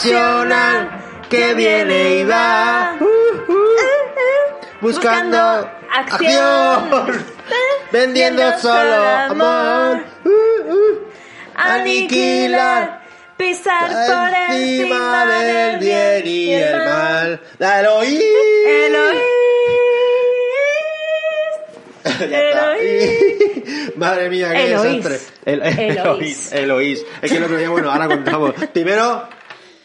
Profesional que viene y va buscando acción, vendiendo solo amor, aniquilar, pisar por encima del bien y el mal. La Eloís. Eloís. Está. Madre mía, qué Eloís. desastre. El, Eloís. Eloís. Eloís. Es que el otro día, bueno, ahora contamos. Primero,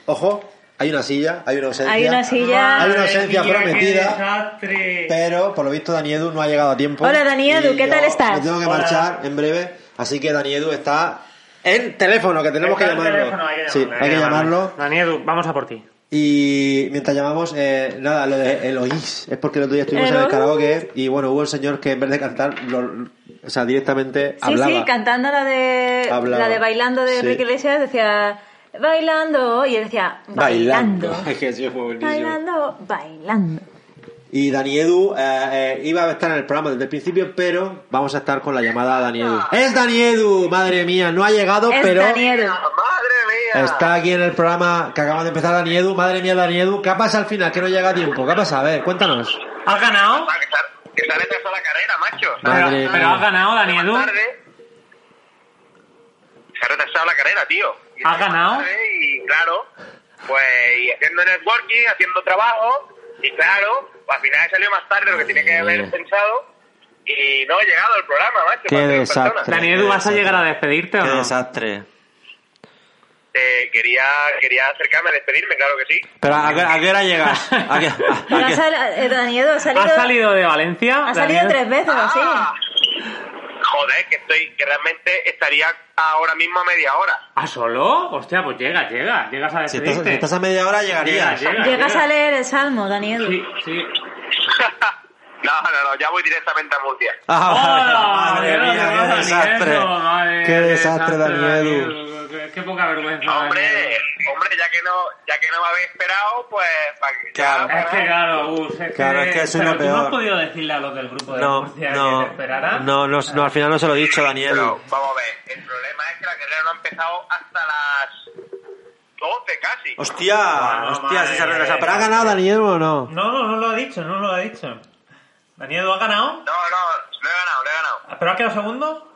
ojo, hay una silla, hay una ausencia. Hay una silla. Hay una ausencia Madre prometida. Pero por lo visto Dani Edu no ha llegado a tiempo. Hola, Dani Edu, ¿qué tal estás? Me tengo que Hola. marchar en breve, así que Dani Edu está en teléfono, que tenemos Está que llamarlo. teléfono, hay que sí, llamarlo, hay que llamarlo. Dani Edu, vamos a por ti. Y mientras llamamos, eh, nada, lo de Eloís, es porque el otro día estuvimos en el karaoke y bueno, hubo el señor que en vez de cantar, lo- o sea, directamente Sí, hablaba. sí, cantando la de Hablaba. la de bailando de Sí. Enrique Iglesias decía bailando y él decía bailando. Buenísimo. Bailando, bailando. Y Dani Edu eh, eh, iba a estar en el programa desde el principio, pero vamos a estar con la llamada a Dani Edu. ¡Es Dani Edu! Madre mía, no ha llegado, Es pero Dani Edu. ¡Madre mía! está aquí en el programa que acaba de empezar Dani Edu. Madre mía, Dani Edu. ¿Qué pasa al final? Que no llega a tiempo. ¿Qué ha pasado? A ver, cuéntanos. ¿Has ganado? Ah, que se ha- retrasado la carrera, macho. Madre Pero, mía. pero has ganado, Dani Edu. Se ha retrasado la carrera, tío. Y ¿Has se ha ganado? Y claro, pues y haciendo networking, haciendo trabajo, y claro, pues, al final he salido más tarde de lo que tenía que haber pensado. Y no he llegado al programa, macho. Qué desastre. persona. Dani Edu, ¿vas a llegar a despedirte o Qué no? desastre. Eh, quería, quería acercarme a despedirme, claro que sí. Pero ¿a qué, a qué hora llegas? ¿A qué, a- a Pero ha qué- sal- eh, Dani Edu ha salido, ¿Has salido de Valencia? ha salido tres veces así. Ah, joder, que estoy, que realmente estaría ahora mismo a media hora. ¿Ah, solo? Hostia, pues llega, llega. Llegas a Si despedirte. estás, si estás a media hora llegarías. Llega, llega. Llegas a leer el salmo, Dani Edu. Sí, sí. no, no, no, ya voy directamente a Murcia. Ah, ¡Hola! madre mía, qué desastre. Madre, Qué desastre, Dani Edu. Qué- Qué poca vergüenza. Hombre, hombre, ya que no, ya que no me habéis esperado, pues para que Claro. Es que claro, Gus, es Claro, que... es que soy pero lo tú no peor. has podido decirle a los del grupo de No, Murcia no, que te esperaran. no, no, no, al final no se lo he dicho, Dani Pero Edu. vamos a ver, el problema es que la carrera no ha empezado hasta las 12 casi. Hostia, Bueno, hostia, se madre retrasado. mía. ¿Pero ha ganado Dani Edu o no? No, no, no lo ha dicho, no lo ha dicho. ¿Dani Edu ha ganado? No, no, lo he ganado, lo he ganado. ¿Pero ha quedado segundo?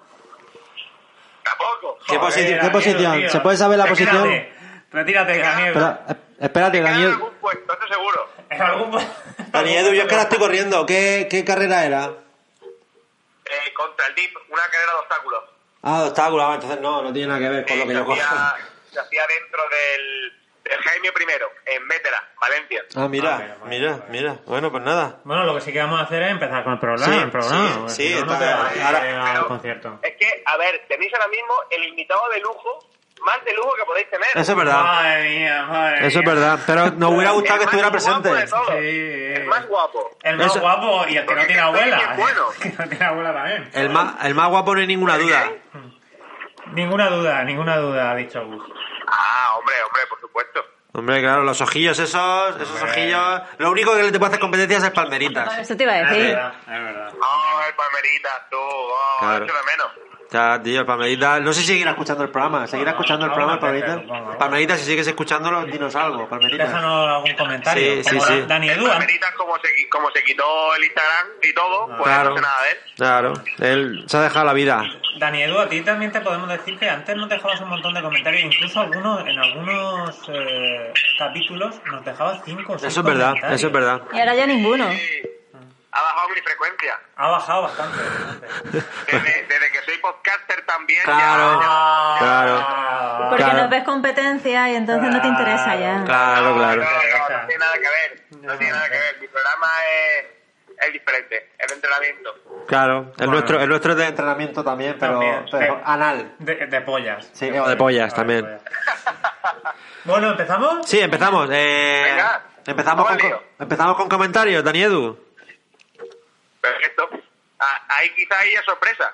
Tampoco. ¿Qué Joder, posi- qué posición? tío. ¿Se puede saber la Retírate, posición? Retírate, Dani Edu. Espera, eh, espérate, Queda Dani en algún puesto, eso seguro. En algún... Dani Edu, yo es que ahora estoy corriendo. ¿Qué, qué carrera era? Eh, contra el DIP, una carrera de obstáculos. Ah, de obstáculos. Ah, entonces no, no tiene nada que ver con lo que yo cojo. hacía, se hacía dentro del, del Jaime I, en Vétera, Valencia. Ah, mira, Ah, bueno, mira, mira. Bueno, pues nada. Bueno, lo que sí que vamos a hacer es empezar con el programa. Sí, el programa sí, sí, no, está- ahora- al concierto. Es que, a ver, tenéis ahora mismo el invitado de lujo, más de lujo que podéis tener. Eso es verdad. Madre mía, madre Eso es verdad. Pero nos hubiera gustado que El estuviera presente. Sí. El más guapo. El más Eso- guapo y el que no tiene que abuela. bueno. que no tiene abuela también. El más, el más guapo no hay ninguna duda. Ninguna duda, ninguna duda, ha dicho Gus. Ah, hombre, hombre, por supuesto. Hombre, claro, los ojillos esos, esos Hombre. ojillos. Lo único que le te puede hacer competencias es palmeritas. Eso te iba a Es decir. verdad, es verdad. Oh, el Palmerita, tú, oh, Claro. de menos. Ya, tío, el palmerita. No sé si seguirá escuchando el programa. ¿Seguirá escuchando el programa, palmerita? Si sigues escuchándolo, dinos algo, palmerita. Déjanos algún comentario. Sí, sí, Como sí. Dani Edu, Palmerita, como se, como se quitó el Instagram y todo, pues Claro. no sé nada de él. Claro, él se ha dejado la vida. Dani Edu, a ti también te podemos decir que antes nos dejabas un montón de comentarios, incluso algunos, en algunos eh, capítulos nos dejabas cinco o seis Eso es verdad, comentarios. eso es verdad. Y ahora ya ninguno. Sí. Ha bajado mi frecuencia. Ha bajado bastante. Desde, desde que soy podcaster también. Claro. Ya, Ah, Claro. Porque Claro. no ves competencia y entonces no te interesa ya. Claro, claro. No, no, no tiene nada que ver. No, tiene nada que ver. Mi programa es, es diferente. Es de entrenamiento. Claro, el Bueno. nuestro, el nuestro es de entrenamiento también, pero, También. pero De- anal. De, de pollas. Sí, o de pollas también. de pollas. Bueno, ¿empezamos? Sí, empezamos. Eh, Venga, empezamos, con, empezamos con comentarios, Dani Edu. Perfecto. Ah, ahí quizá hay sorpresa.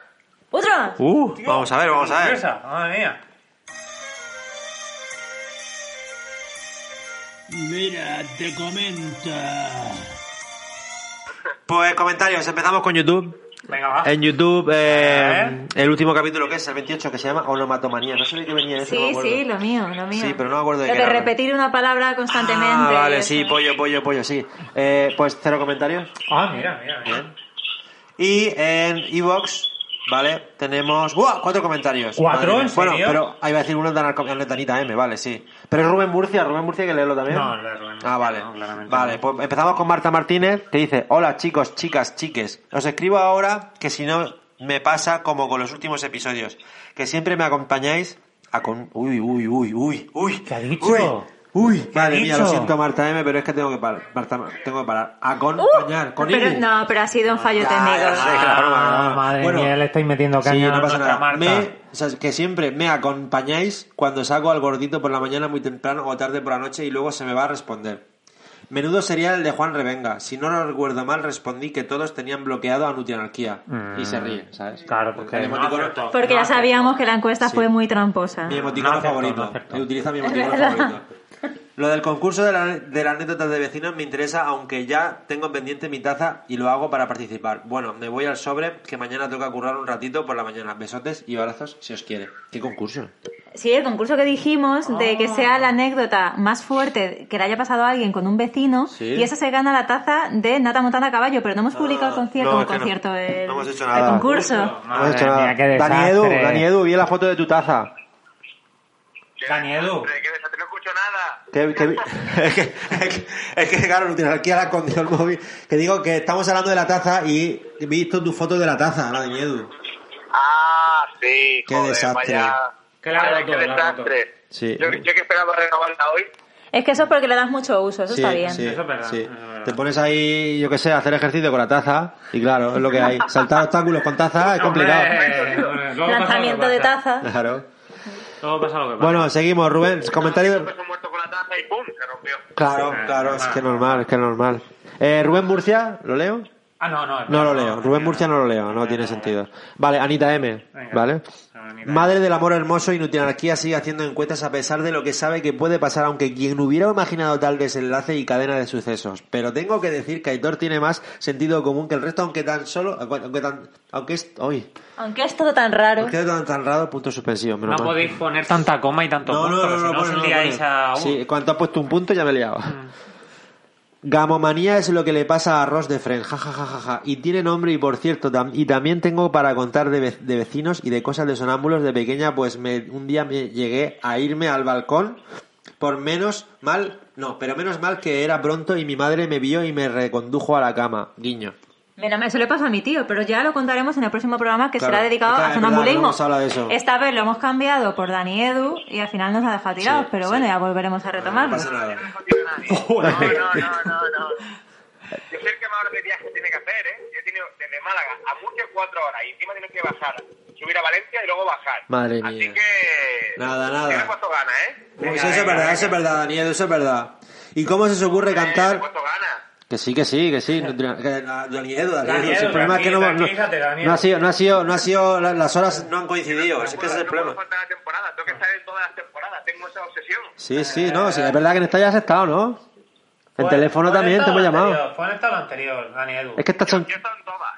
¡Otra! Uh, Tío, vamos a ver, vamos a ver. sorpresa, Madre mía. Mira, te comenta. Pues comentarios, empezamos con YouTube. Venga, va. En YouTube, eh, ¿Eh? el último capítulo que es el 28 que se llama Onomatomanía. No sé de qué venía eso. Sí, sí, lo mío, lo mío. Sí, pero no me acuerdo de Lo qué de era. repetir una palabra constantemente. Ah, vale, sí, eso. pollo, pollo, pollo, sí. Eh, pues cero comentarios. Ah, mira, mira, mira. Y en Evox, ¿vale? Tenemos. ¡Buah! Cuatro comentarios. ¿Cuatro? ¿En Bueno, pero ahí va a decir uno de Anarco- Anetanita M, vale, sí. Pero es Rubén Murcia, Rubén Murcia hay que leerlo también. No, de Rubén Ah, Murcia vale. no, claramente vale, no. pues empezamos con Marta Martínez, que dice: Hola chicos, chicas, chiques. Os escribo ahora que si no me pasa como con los últimos episodios, que siempre me acompañáis a con. Uy, uy, uy, uy, uy. ¿Qué ha dicho? Uy, uy. Madre mía, dicho? lo siento, Marta M, pero es que tengo que parar. Marta, tengo que parar. Acompañar, con Uh, pero, Ili. no, pero ha sido un fallo Ya, técnico. sé, claro, Ah, madre Bueno, mía, le estáis metiendo caña Sí, a no pasa nada. Marta. Me, o sea, que siempre me acompañáis cuando saco al gordito por la mañana muy temprano o tarde por la noche y luego se me va a responder. Menudo sería el de Juan Revenga. Si no lo recuerdo mal, respondí que todos tenían bloqueado a Nutrianarquía. Y se ríe, ¿sabes? Claro, porque El no emoticono-. Porque No ya acertó. sabíamos que la encuesta Sí. fue muy tramposa. Mi emoticono No acertó, favorito. utiliza mi emoticono favorito. Lo del concurso de, la, de anécdotas de vecinos me interesa, aunque ya tengo pendiente mi taza y lo hago para participar. Bueno, me voy al sobre, que mañana toca currar un ratito por la mañana. Besotes y abrazos si os quiere. ¿Qué concurso? Sí, el concurso que dijimos de que Ah. sea la anécdota más fuerte que le haya pasado a alguien con un vecino Sí. y esa se gana la taza de Nata Montana Caballo, pero no hemos publicado el Ah, concierto, no, el es que no. concierto, el, No hemos hecho el nada. concurso. No hemos hecho nada. Dani Edu. Dani Edu, vi la foto de tu taza. Dani Edu. Qué desastre, no escucho nada. Que, que- es, que, es, que, es que, claro, Nutrianarquía la escondió el móvil. Que digo que estamos hablando de la taza y he visto tu foto de la taza, Dani Edu. Ah, sí, Qué joder, desastre. vaya. La roto, qué la desastre. Sí. Yo, yo que esperaba renovarla hoy. Es que eso es porque le das mucho uso, eso Sí, está bien. sí, Eso es verdad, sí. eso es verdad. Te pones ahí, yo qué sé, a hacer ejercicio con la taza y claro, es lo que hay. Saltar obstáculos con taza es complicado. Hombre, hombre, luego pasa Lanzamiento de taza. Claro. Luego pasa lo que pasa. Bueno, seguimos, Rubén. Comentario. Claro, claro, es que normal, es que normal. Eh, Rubén Murcia, ¿lo leo? Ah, no, no. No lo leo. Rubén Murcia no lo leo, no tiene sentido. Vale, Anita M. ¿vale? Madre del amor hermoso y Nutrianarquía sigue haciendo encuestas a pesar de lo que sabe que puede pasar, aunque quien hubiera imaginado tal desenlace y cadena de sucesos. Pero tengo que decir que Aitor tiene más sentido común que el resto, aunque tan solo, aunque tan, aunque es, hoy, Aunque es todo tan raro. aunque es tan, tan raro, punto suspensivo, menos No mal. podéis poner tanta coma y tanto No, punto, no, que no, si no, a... Sí, cuando has puesto un punto ya me he liado. Gamomanía es lo que le pasa a Ross de Fren, ja, ja, ja, ja, ja. Y tiene nombre y por cierto, y también tengo para contar de, ve- de vecinos y de cosas de sonámbulos de pequeña, pues me, un día me llegué a irme al balcón por menos mal, no, pero menos mal que era pronto y mi madre me vio y me recondujo a la cama. Guiño. Mira, eso le pasa a mi tío, pero ya lo contaremos en el próximo programa que Claro, será dedicado a sonambulismo. no. Esta vez lo hemos cambiado por Dani Edu y al final nos ha dejado tirados, Sí, pero sí. bueno, ya volveremos a No retomarlo. pasa nada. No. No, no, no, no. Yo sé el que más horas de viaje tiene que hacer, ¿eh? Yo he tenido desde Málaga a Murcia cuatro horas y encima tienes que bajar, subir a Valencia y luego bajar. Madre Así mía. que... Nada, nada. Puesto ganas, ¿eh? Pues eso es verdad, eso es verdad, Daniel, eso es verdad. ¿Y cómo se os ocurre cantar? puesto ganas. Que sí, que sí, que sí. No, Edu, el problema es que no, no, no ha sido, no ha sido, no ha sido, la- las horas no han coincidido. Es que ese es el problema. faltar la temporada, tengo que estar en todas las temporadas, tengo esa obsesión. Sí, sí, no, sí, es verdad que en esta ya has estado, ¿no? En teléfono también te hemos llamado. anterior, Fue en estado anterior, Dani Edu. Es que esta, son-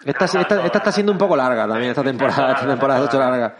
esta, esta, esta está siendo un poco larga también, esta temporada, esta temporada es larga.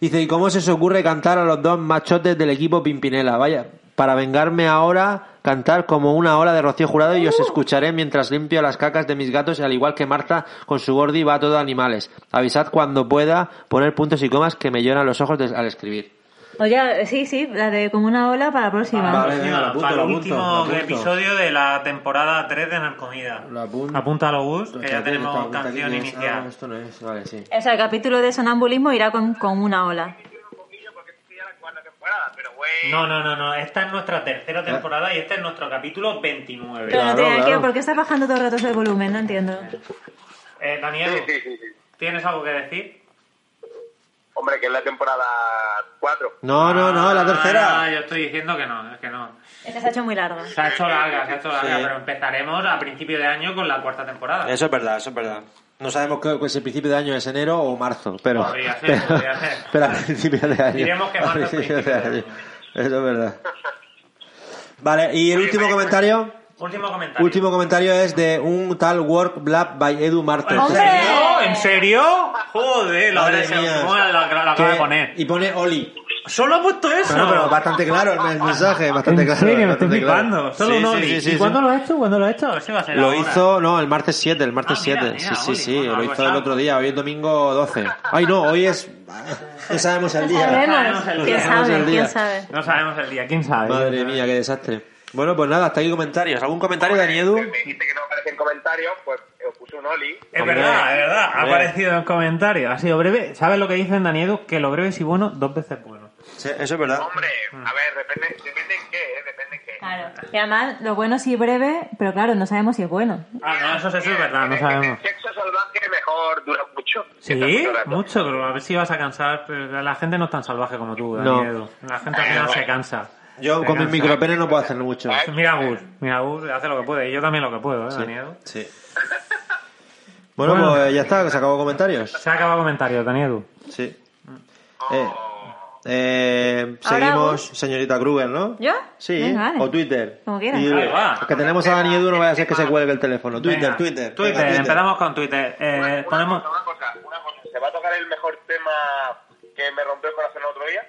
Dice, ¿y cómo se os ocurre cantar a los dos machotes del equipo Pimpinela? Vaya, para vengarme ahora, cantar como una ola de Rocío Jurado y os escucharé mientras limpio las cacas de mis gatos, al igual que Marta con su gordi va todo animales. Avisad cuando pueda poner puntos y comas que me lloran los ojos des- al escribir. Oye, sí, sí, la de como una ola para la próxima. Vale, venga, lo apunto, Para el lo apunto, último lo apunto. episodio de la temporada 3 de Narcomida. Lo apunto. Apúntalo, Gus, que ya tenemos canción inicial. Ah, esto no es, vale, sí. O sea, el capítulo de sonambulismo irá con, con una ola. un poquillo porque esta ya es la cuarta No, no, no, no. Esta es nuestra tercera temporada y este es nuestro capítulo 29. Pero no Claro, tiene que claro. ¿por qué estás bajando todo el rato ese volumen? No entiendo. Eh, Daniel. ¿tienes algo que decir? Hombre, que es la temporada 4. No, no, no, la Ah, tercera. yo estoy diciendo que no, es que no. Esta se ha hecho muy larga. Se ha hecho larga, se ha hecho larga, Sí. pero empezaremos a principio de año con la cuarta temporada. Eso es verdad, eso es verdad. No sabemos qué si el principio de año es enero o marzo, pero. Podría ser, pero, podría ser. pero a principio de año. Diremos que a marzo es principio principio de año. Eso es verdad. Vale, y el último comentario. Último comentario. Último comentario es de un tal Work Blab by Edu Martes. ¿En serio? ¿En ¿En serio? Joder, la Madre de mía. la, la, la acaba de poner. Y pone Oli. ¿Solo ha puesto eso? Bueno, pero bastante claro el mensaje, bastante claro. serio, me estoy flipando. Solo Sí, un sí, Oli. sí, sí, ¿Y sí. cuándo lo ha hecho? ¿Cuándo lo ha hecho? Ese va a ser Lo ahora. hizo, no, el martes 7, el martes Ah, mira, 7. mira, sí, sí, sí, bueno, lo algo hizo el otro día, hoy es domingo 12. Ay, no, hoy es... No sabemos el día. Sabemos. el ¿Quién día, sabemos sabe? el día. ¿Quién sabe? No sabemos el día, quién sabe. Madre mía, qué desastre. Bueno, pues nada, hasta aquí comentarios. ¿Algún comentario, Dani Edu? Me dijiste que no aparecen comentarios, pues os puse un Oli. Es verdad, es verdad. Ha aparecido en el comentario. Ha sido breve. ¿Sabes lo que dicen Daniedo? Que lo breve y bueno, dos veces bueno. Sí, eso es verdad. Hombre, a ver, depende, depende en qué, ¿eh? Depende en qué. Claro. Y además, lo bueno sí breve, pero claro, no sabemos si es bueno. Ah, no, eso, eso es verdad, no sabemos. En sexo salvaje mejor dura mucho. Sí, mucho pero a ver si vas a cansar. Pero la gente no es tan salvaje como tú, No. Daniedo. La gente al final se cansa. Yo Se con mis cansa. micropenes no puedo hacer mucho. Mira Gus, mira Gus, hace lo que puede. Y yo también lo que puedo, ¿eh, Daniedo? Sí. Bueno, Bueno. pues ya está, se acabó comentarios. Se ha acabado comentario, Daniedo. Sí. Eh, eh, seguimos, vos. señorita Kruger, ¿no? ¿Yo? Sí, Venga, vale. o Twitter. Como quieras. Y, que tenemos a Dani Edu, no vaya a ser que se cuelgue el teléfono. Twitter, Venga, Twitter. Twitter, Venga, empezamos con Twitter. Una, Eh, una ponemos. cosa, una cosa, una cosa. ¿Se va a tocar el mejor tema que me rompió el corazón el otro día?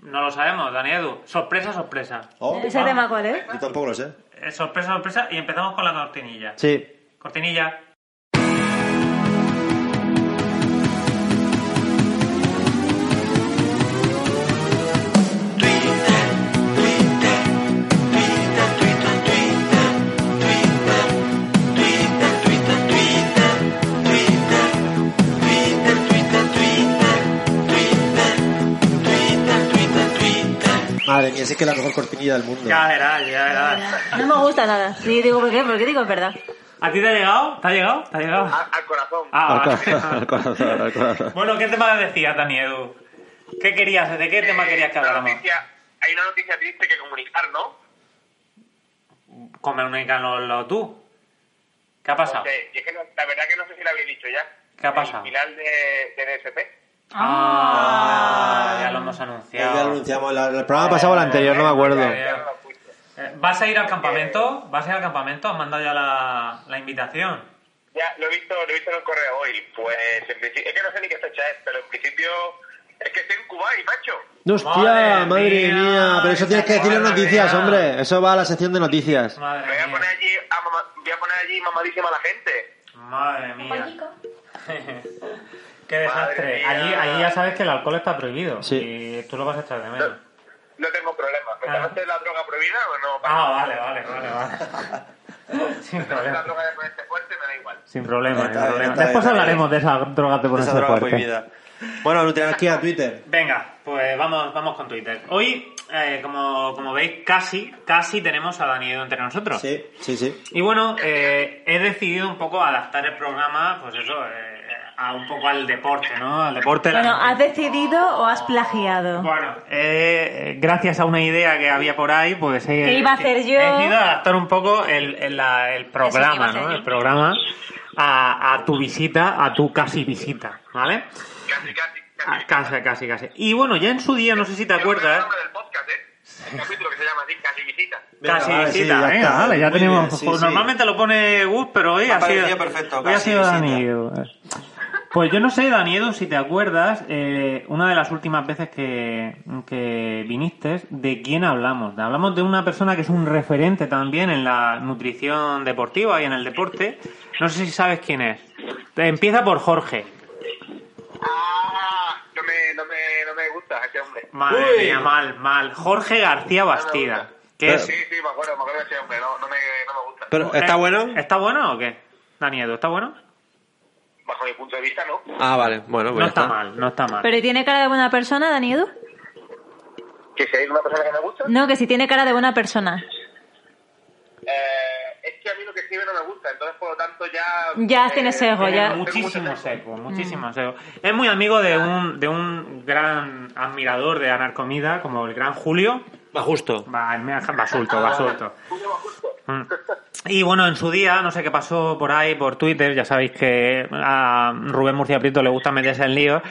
No lo sabemos, Daniedo. Sorpresa, sorpresa. Oh, ¿Ese tema cuál es? yo tampoco lo sé. Eh, sorpresa, sorpresa. Y empezamos con la cortinilla. Sí. Cortinilla. Es que es la mejor cortinilla del mundo. Ya verás, ya verás. No me gusta nada. Sí, digo, ¿por qué? ¿Por qué digo es verdad? ¿A ti te ha llegado? ¿Te ha llegado? ¿Te ha llegado? Al, al corazón. Ah, Al vale. corazón, al corazón, al corazón. Bueno, ¿qué tema decías, Daniedo? ¿Qué querías? ¿De qué tema querías que habláramos? hay una noticia triste que comunicar, ¿no? Comunícanoslo tú. ¿Qué ha pasado? Es que no- la verdad que no sé si lo habéis dicho ya. ¿Qué ha pasado? El final de, de DSP. Ah, ya lo hemos Ya anunciado. lo anunciamos. el programa pasado o el anterior, no me acuerdo. Ya, ya. Ya has puesto. Eh, ¿Vas a ir al campamento? ¿Vas a ir al campamento? ¿Has mandado ya la, la invitación? Ya, lo he visto, lo he visto en el correo hoy. Pues en principio, es que no sé ni qué fecha es, pero en principio es que estoy en Kuwait, macho. ¡Hostia! Madre Madre, mía, mía, Pero eso tienes que en madre noticias, mía. hombre. Eso va a la sección de noticias. Madre Me voy a poner allí, a mama- voy a poner allí mamadísima a la gente. Madre mía. Qué desastre. Allí, allí ya sabes que el alcohol está prohibido. Sí. Y tú lo vas a echar de menos. No tengo problema. ¿Me Ah. conoces la droga prohibida o no? Ah, vale, vale, vale, vale. Sin Si la problema. droga de ponerse fuerte me da igual. Sin problema, sin Está problema. está Después bien. hablaremos de esa droga de Esa ponerse droga fuerte. prohibida. Bueno, Nutrianarquía, Twitter. Venga, pues vamos, vamos con Twitter. Hoy, eh, como, como veis, casi, casi tenemos a Daniedo entre nosotros. Sí, sí, sí. Y bueno, eh, he decidido un poco adaptar el programa, pues eso, eh, a un poco al deporte, ¿no? Al deporte. la Bueno. ¿has decidido o has plagiado? Bueno, eh, gracias a una idea que había por ahí, pues he, ¿Qué iba a hacer yo? he decidido adaptar un poco el, el, programa, ¿no? El programa a, a tu visita, a tu casi visita, ¿vale? Casi, casi, Ah, casi. Casi, casi, casi. Y bueno, ya en su día, no sé si te acuerdas. nombre del podcast, ¿eh? El capítulo que se llama así, Casi Visita. Casi vale, sí, visita, ya venga, está. vale, ya Muy tenemos. bien, sí, sí. Normalmente lo pone Gus, pero hoy ha ha sido. perfecto, hoy ha casi sido visita. Pues yo no sé, Daniedo, si te acuerdas, eh, una de las últimas veces que, que viniste, ¿de quién hablamos? Hablamos de una persona que es un referente también en la nutrición deportiva y en el deporte. No sé si sabes quién es. Empieza por Jorge. Ah, no me, no me, no me gusta ese hombre. Madre Uy. mía, mal, mal. Jorge García Bastida. Que Pero- es, Sí, sí, me acuerdo, me acuerdo de ese hombre. No, no, me, no me gusta. Pero, ¿está eh, bueno? ¿Está bueno o qué? Daniedo, ¿está bueno? Bajo mi punto de vista, no. Ah, vale. Bueno, pues No está mal, no está mal. ¿Pero y tiene cara de buena persona, Daniedo? ¿Que si hay una persona que me gusta? No, que si tiene cara de buena persona. Eh, es que a mí lo que escribe no me gusta, entonces por lo tanto ya... Ya tiene sesgo, Tiene ya. muchísimo sesgo. seco, muchísimo seco. Es muy amigo de un, de un gran admirador de Anarcomida, como el gran Julio. Va justo. Va, basulto, basulto. Bajusto. Mm. Y bueno, en su día, no sé qué pasó por ahí, por Twitter, ya sabéis que a Rubén Murcia Prieto le gusta meterse en lío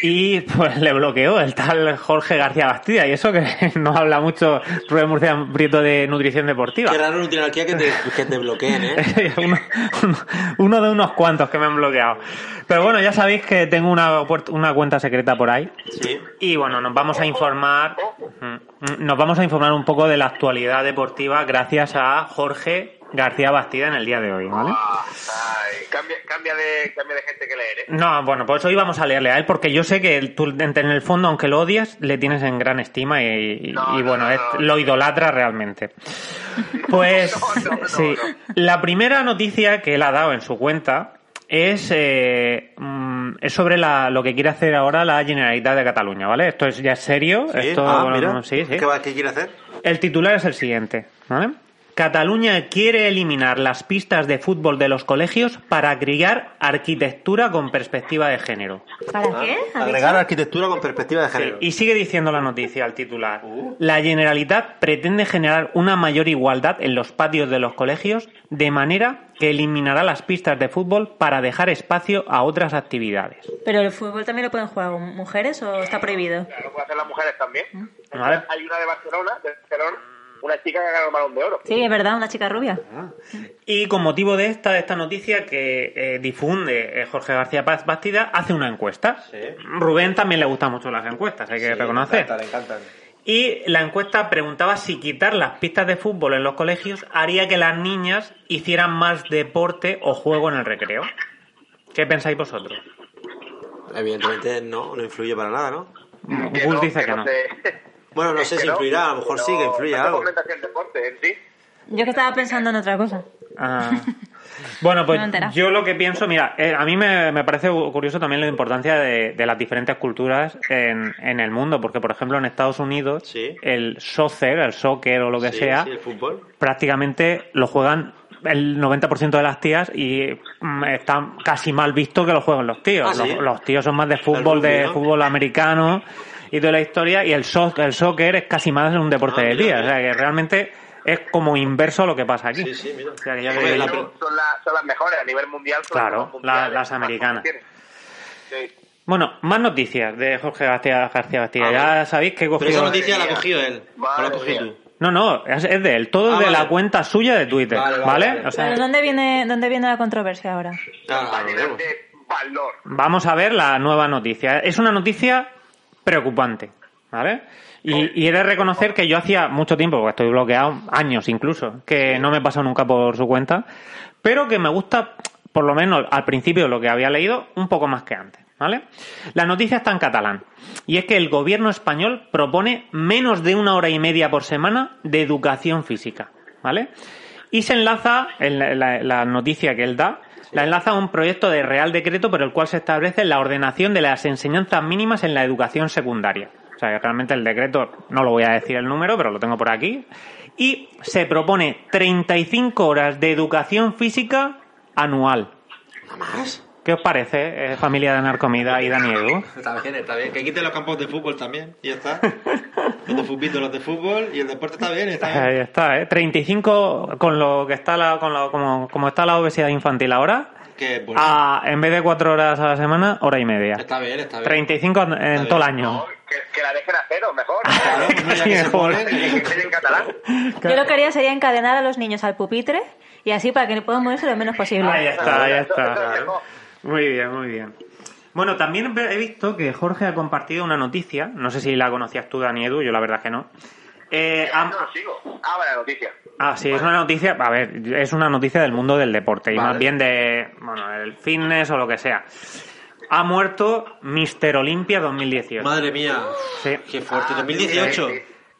y pues le bloqueó el tal Jorge García Bastida y eso que no habla mucho Rubén Murcia Prieto de nutrición deportiva. Qué raro en que te, que te bloqueen, ¿eh? uno, uno, de unos cuantos que me han bloqueado. Pero bueno, ya sabéis que tengo una, una cuenta secreta por ahí. Sí. Y bueno, nos vamos a informar, mm, nos vamos a informar un poco de la actualidad deportiva gracias a Jorge García Bastida en el día de hoy, ¿vale? Ay, cambia, cambia, de, cambia de gente que leer, ¿eh? No, bueno, pues hoy vamos a leerle a él porque yo sé que tú en el fondo, aunque lo odias, le tienes en gran estima y, bueno, lo idolatra realmente. Pues sí, la primera noticia que él ha dado en su cuenta es, eh, mm, es sobre la, lo que quiere hacer ahora la Generalitat de Cataluña, ¿vale? Esto es ya serio. Esto, ah, mira. ¿Qué, ¿Qué quiere hacer? El titular es el siguiente, ¿vale? Cataluña quiere eliminar las pistas de fútbol de los colegios para criar arquitectura con perspectiva de género. ¿Para qué? Agregar arquitectura con perspectiva de género. y sigue diciendo la noticia al titular. Uh. La Generalitat pretende generar una mayor igualdad en los patios de los colegios de manera que eliminará las pistas de fútbol para dejar espacio a otras actividades. ¿Pero el fútbol también lo pueden jugar mujeres o está prohibido? Claro, pueden hacer las mujeres también. Hay una de Barcelona, de Barcelona una chica que ha ganado el balón de oro. Sí, es verdad, una chica rubia. Ah. Y con motivo de esta, esta noticia que eh, difunde eh, Jorge García Paz Bastida, hace una encuesta. Sí. Rubén también le gustan mucho las encuestas, hay que reconocer. le encantan. Y la encuesta preguntaba si quitar las pistas de fútbol en los colegios haría que las niñas hicieran más deporte o juego en el recreo. ¿Qué pensáis vosotros? Evidentemente no, no influye para nada, ¿no? Gus dice que, no. Bueno, no sé si influirá, a lo mejor sí que influye algo. Yo que estaba pensando en otra cosa. Ah. Bueno, pues yo lo que pienso, mira, eh, a mí me, parece curioso también la importancia de, las diferentes culturas en, en, el mundo, porque por ejemplo en Estados Unidos el soccer, el soccer o lo que sea, el fútbol. prácticamente lo juegan el 90% de las tías y mm, está casi mal visto que lo jueguen los tíos. ¿Ah, los, tíos son más de fútbol, de fútbol americano y toda la historia, y el, el soccer es casi más un deporte ah, de día. O sea, que realmente es como inverso a lo que pasa aquí. Sí, sí, mira. O sea, que ya son, las mejores a nivel mundial. claro, las americanas. Bueno, más noticias de Jorge García, García Bastida. ya sabéis que he cogido... Pero esa noticia la ha cogido él, o la cogido tú. No, no, es, de él, todo ah, de la cuenta suya de Twitter, ¿vale? O sea, ¿dónde viene, ¿dónde viene la controversia ahora? Vamos a ver la nueva noticia. Es una noticia preocupante, ¿vale? Y, he de reconocer que yo hacía mucho tiempo, porque estoy bloqueado, años incluso, que no me he pasado nunca por su cuenta, pero que me gusta, por lo menos al principio lo que había leído, un poco más que antes, ¿vale? La noticia está en catalán, y es que el gobierno español propone menos de una hora y media por semana de educación física, ¿vale? Y se enlaza, en la noticia que él da, la enlaza a un proyecto de Real Decreto por el cual se establece la ordenación de las enseñanzas mínimas en la educación secundaria. O sea, que realmente el decreto, no lo voy a decir el número, pero lo tengo por aquí. Y se propone 35 horas de educación física anual. más? ¿Qué os parece, eh, familia de Narcomida y Daniel? Está bien, está bien. Que quiten los campos de fútbol también, y ya está. Los de fútbol, los de fútbol, y el deporte está bien, está bien. Ahí está, ¿eh? 35 con lo que está la, con lo, como, como está la obesidad infantil ahora. Que en vez de cuatro horas a la semana, hora y media. Está bien, está bien. 35 en todo el año. que, la dejen a cero, mejor. Claro, pues mejor. Que, en catalán. Yo lo que haría sería encadenar a los niños al pupitre y así para que puedan moverse lo menos posible. Ahí está, ahí está. Muy bien, muy bien. Bueno, también he visto que Jorge ha compartido una noticia, no sé si la conocías tú, Dani Edu, yo la verdad que no. Eh, no lo sigo. Ah, vale, la noticia. Ah, sí, es una noticia, a ver, es una noticia del mundo del deporte y más bien de, bueno, el fitness o lo que sea. Ha muerto Mister Olimpia 2018. Madre mía. Sí. Qué fuerte. 2018.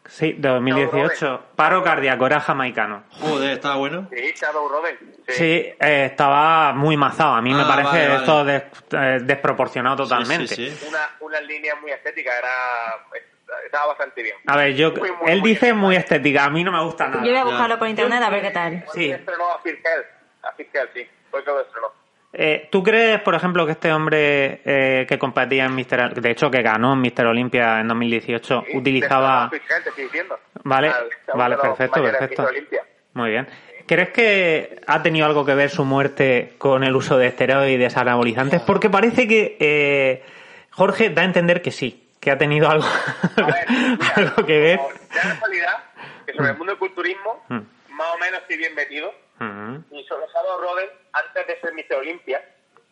Sí, de 2018. Paro cardíaco, era jamaicano. Joder, ¿estaba bueno? Sí, Shadow Robin. Sí, eh, estaba muy mazado. A mí me ah, parece esto eh, desproporcionado totalmente. Sí, una, una línea muy estética, era estaba bastante bien. A ver, yo, él dice muy estética, a mí no me gusta nada. Yo voy a buscarlo por internet a ver qué tal. Sí. Estrenó a Phil a Phil sí, fue todo estrenó. Eh, ¿Tú crees, por ejemplo, que este hombre eh, que competía en Mister, de hecho que ganó en Mister Olimpia en 2018, utilizaba... Phil te estoy diciendo. Vale, vale, perfecto, perfecto. Muy bien. ¿Crees que ha tenido algo que ver su muerte con el uso de esteroides anabolizantes? Porque parece que eh, Jorge da a entender que sí, que ha tenido algo, ver, mira, algo que ver. ya la realidad, que sobre el mundo del culturismo, Mm. Más o menos estoy bien metido. Mm, Y sobre Shadow Roden, antes de ser Mister Olimpia,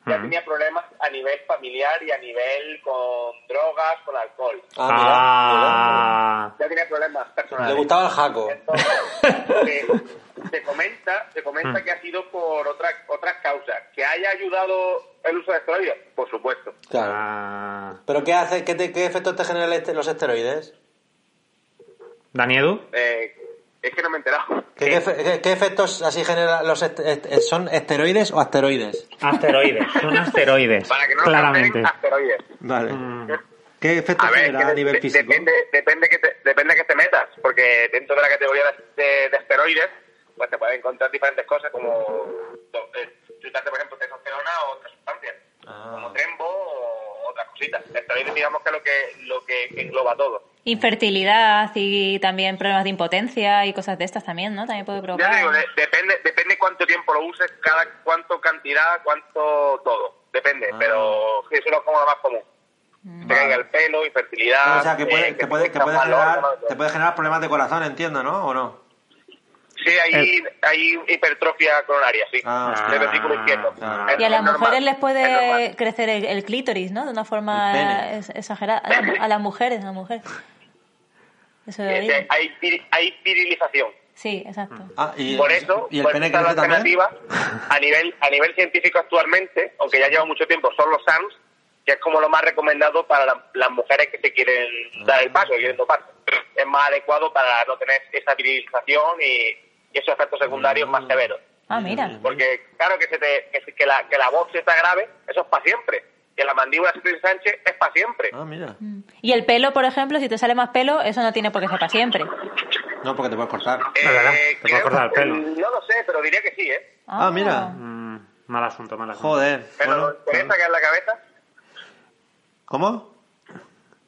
ya tenía problemas a nivel familiar y a nivel con drogas, con alcohol. Ah, Ya tenía problemas personales. Le gustaba el jaco. Entonces, se, se comenta, se comenta que ha sido por otras otras causas. Que haya ayudado el uso de esteroides, por supuesto. Claro. ah. ¿Pero qué hace? ¿Qué, te- qué efectos te generan este- los esteroides? ¿Daniedu? Eh, es que no me he enterado. ¿Qué, qué efe- qué- efectos así generan los est- est- ¿Son esteroides o asteroides? Asteroides, son asteroides, Para que no claramente. asteroides. Vale. Mm. ¿Qué efectos A ver, genera que a nivel de- físico? Depende, depende, que te, depende que te metas, porque dentro de la categoría de, de- de esteroides, pues te pueden encontrar diferentes cosas, como eh, chutarte, por ejemplo, testosterona o otras sustancias, como Ah. trembo o otras cositas. Esteroides, digamos que es lo que, lo que engloba todo. Infertilidad y también problemas de impotencia y cosas de estas también, ¿no? También puede Ya provocar. te digo, de- depende, depende cuánto tiempo lo uses, cada cuánto cantidad, cuánto todo. Depende, Ah. pero sí, eso es como lo más común. Te caiga el pelo, infertilidad. o sea, que, puede, eh, puede, puede generar, te puede generar problemas de corazón, entiendo, ¿no? ¿O no? Sí, hay, hay hipertrofia coronaria, sí. Ah, del ventrículo izquierdo. Es- Y a las normal, mujeres les es puede crecer el, el clítoris, ¿no? De una forma exagerada. A, la- a las mujeres, a las mujeres. Eso Eh, oído. hay, vir- hay virilización. Sí, exacto. Ah, y, Por eso, ¿y el pene esta la alternativa a nivel, a nivel científico actualmente, aunque ya lleva mucho tiempo, son los SAMS, que es como lo más recomendado para la- las mujeres que se quieren dar el paso, que quieren toparse. Es más adecuado para no tener esa virilización y, y esos efectos secundarios más severos. Ah, mira. Porque claro que, se te, que, la, que la voz se está grave, eso es para siempre. Que la mandíbula se te ensanche es para siempre. Ah, mira. Y el pelo, por ejemplo, si te sale más pelo, eso no tiene por qué ser para siempre. No, porque te puedes cortar. Eh, verdad, te puede creo- cortar el pelo. No lo sé, pero diría que sí, ¿eh? Ah, mira. Mm, mal asunto, mal asunto. Joder. Pero Bueno, donde interesa que es la cabeza, ¿Cómo?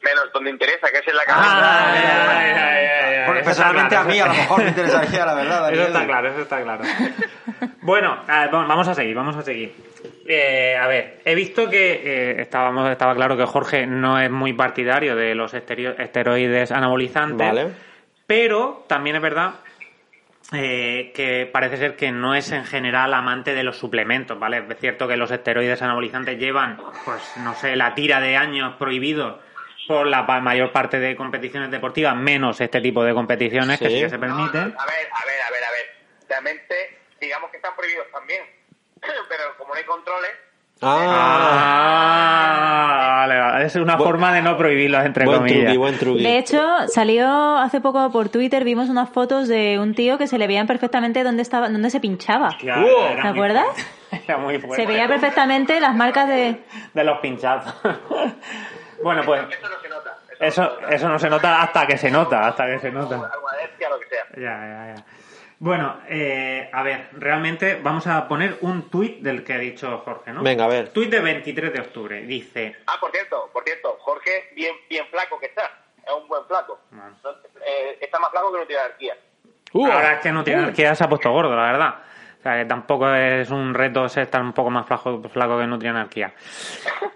Menos donde interesa que es en la cabeza. Ah, ay, ay, ay, ay, ay, Porque eso está personalmente claro, a mí eso- a lo mejor me interesaría, la verdad. Eso está claro, eso está claro. Bueno, a ver, vamos a seguir, vamos a seguir. Eh, a ver, he visto que eh, estábamos, estaba claro que Jorge no es muy partidario de los esteroides anabolizantes, Vale. pero también es verdad eh, que parece ser que no es en general amante de los suplementos, ¿vale? Es cierto que los esteroides anabolizantes llevan, pues no sé, la tira de años prohibidos por la pa- mayor parte de competiciones deportivas, menos este tipo de competiciones que Sí. que se permiten. A ver, a ver, a ver, a ver. Realmente, digamos que están prohibidos también. Pero como no hay controles, Ah, Ah, vale, vale. Es una forma de no prohibirlos, entre buen comillas. truqui, buen truqui. De hecho, salió hace poco por Twitter, vimos unas fotos de un tío que se le veían perfectamente dónde estaba, dónde se pinchaba. ¿Te acuerdas? Era muy fuerte. Se veía perfectamente las marcas de... De los pinchazos. bueno, pues eso no se nota. eso, eso no se nota hasta que se nota, hasta que se nota. Alguna lo que sea. Ya, ya, ya. Bueno, eh, a ver, realmente vamos a poner un tuit del que ha dicho Jorge, ¿no? Venga, a ver. Tuit de 23 de octubre. Dice, Ah, por cierto, por cierto, Jorge, bien, bien flaco que está. Es un buen flaco. Eh, está más flaco que no tiene anarquía. Uh, ahora es que no tiene que se ha puesto gordo, la verdad. Sea, que tampoco es un reto ser estar un poco más flaco, flaco que nutria anarquía.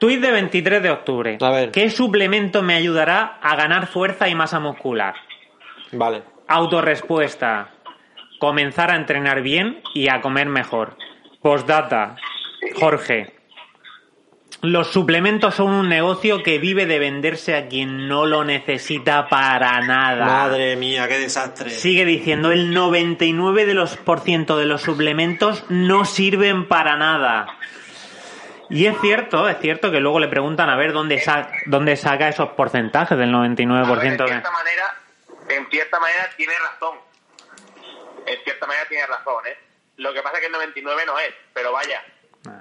Tuit de 23 de octubre. A ver. ¿Qué suplemento me ayudará a ganar fuerza y masa muscular? Vale. Autorrespuesta. Comenzar a entrenar bien y a comer mejor. Postdata. Jorge. Los suplementos son un negocio que vive de venderse a quien no lo necesita para nada. Madre mía, qué desastre. Sigue diciendo, el 99% de los, por ciento de los suplementos no sirven para nada. Y es cierto, es cierto que luego le preguntan a ver dónde, sa- dónde saca esos porcentajes del 99% A ver, en de... cierta manera, en cierta manera tiene razón. En cierta manera tiene razón, ¿eh? Lo que pasa es que el 99 no es, pero vaya,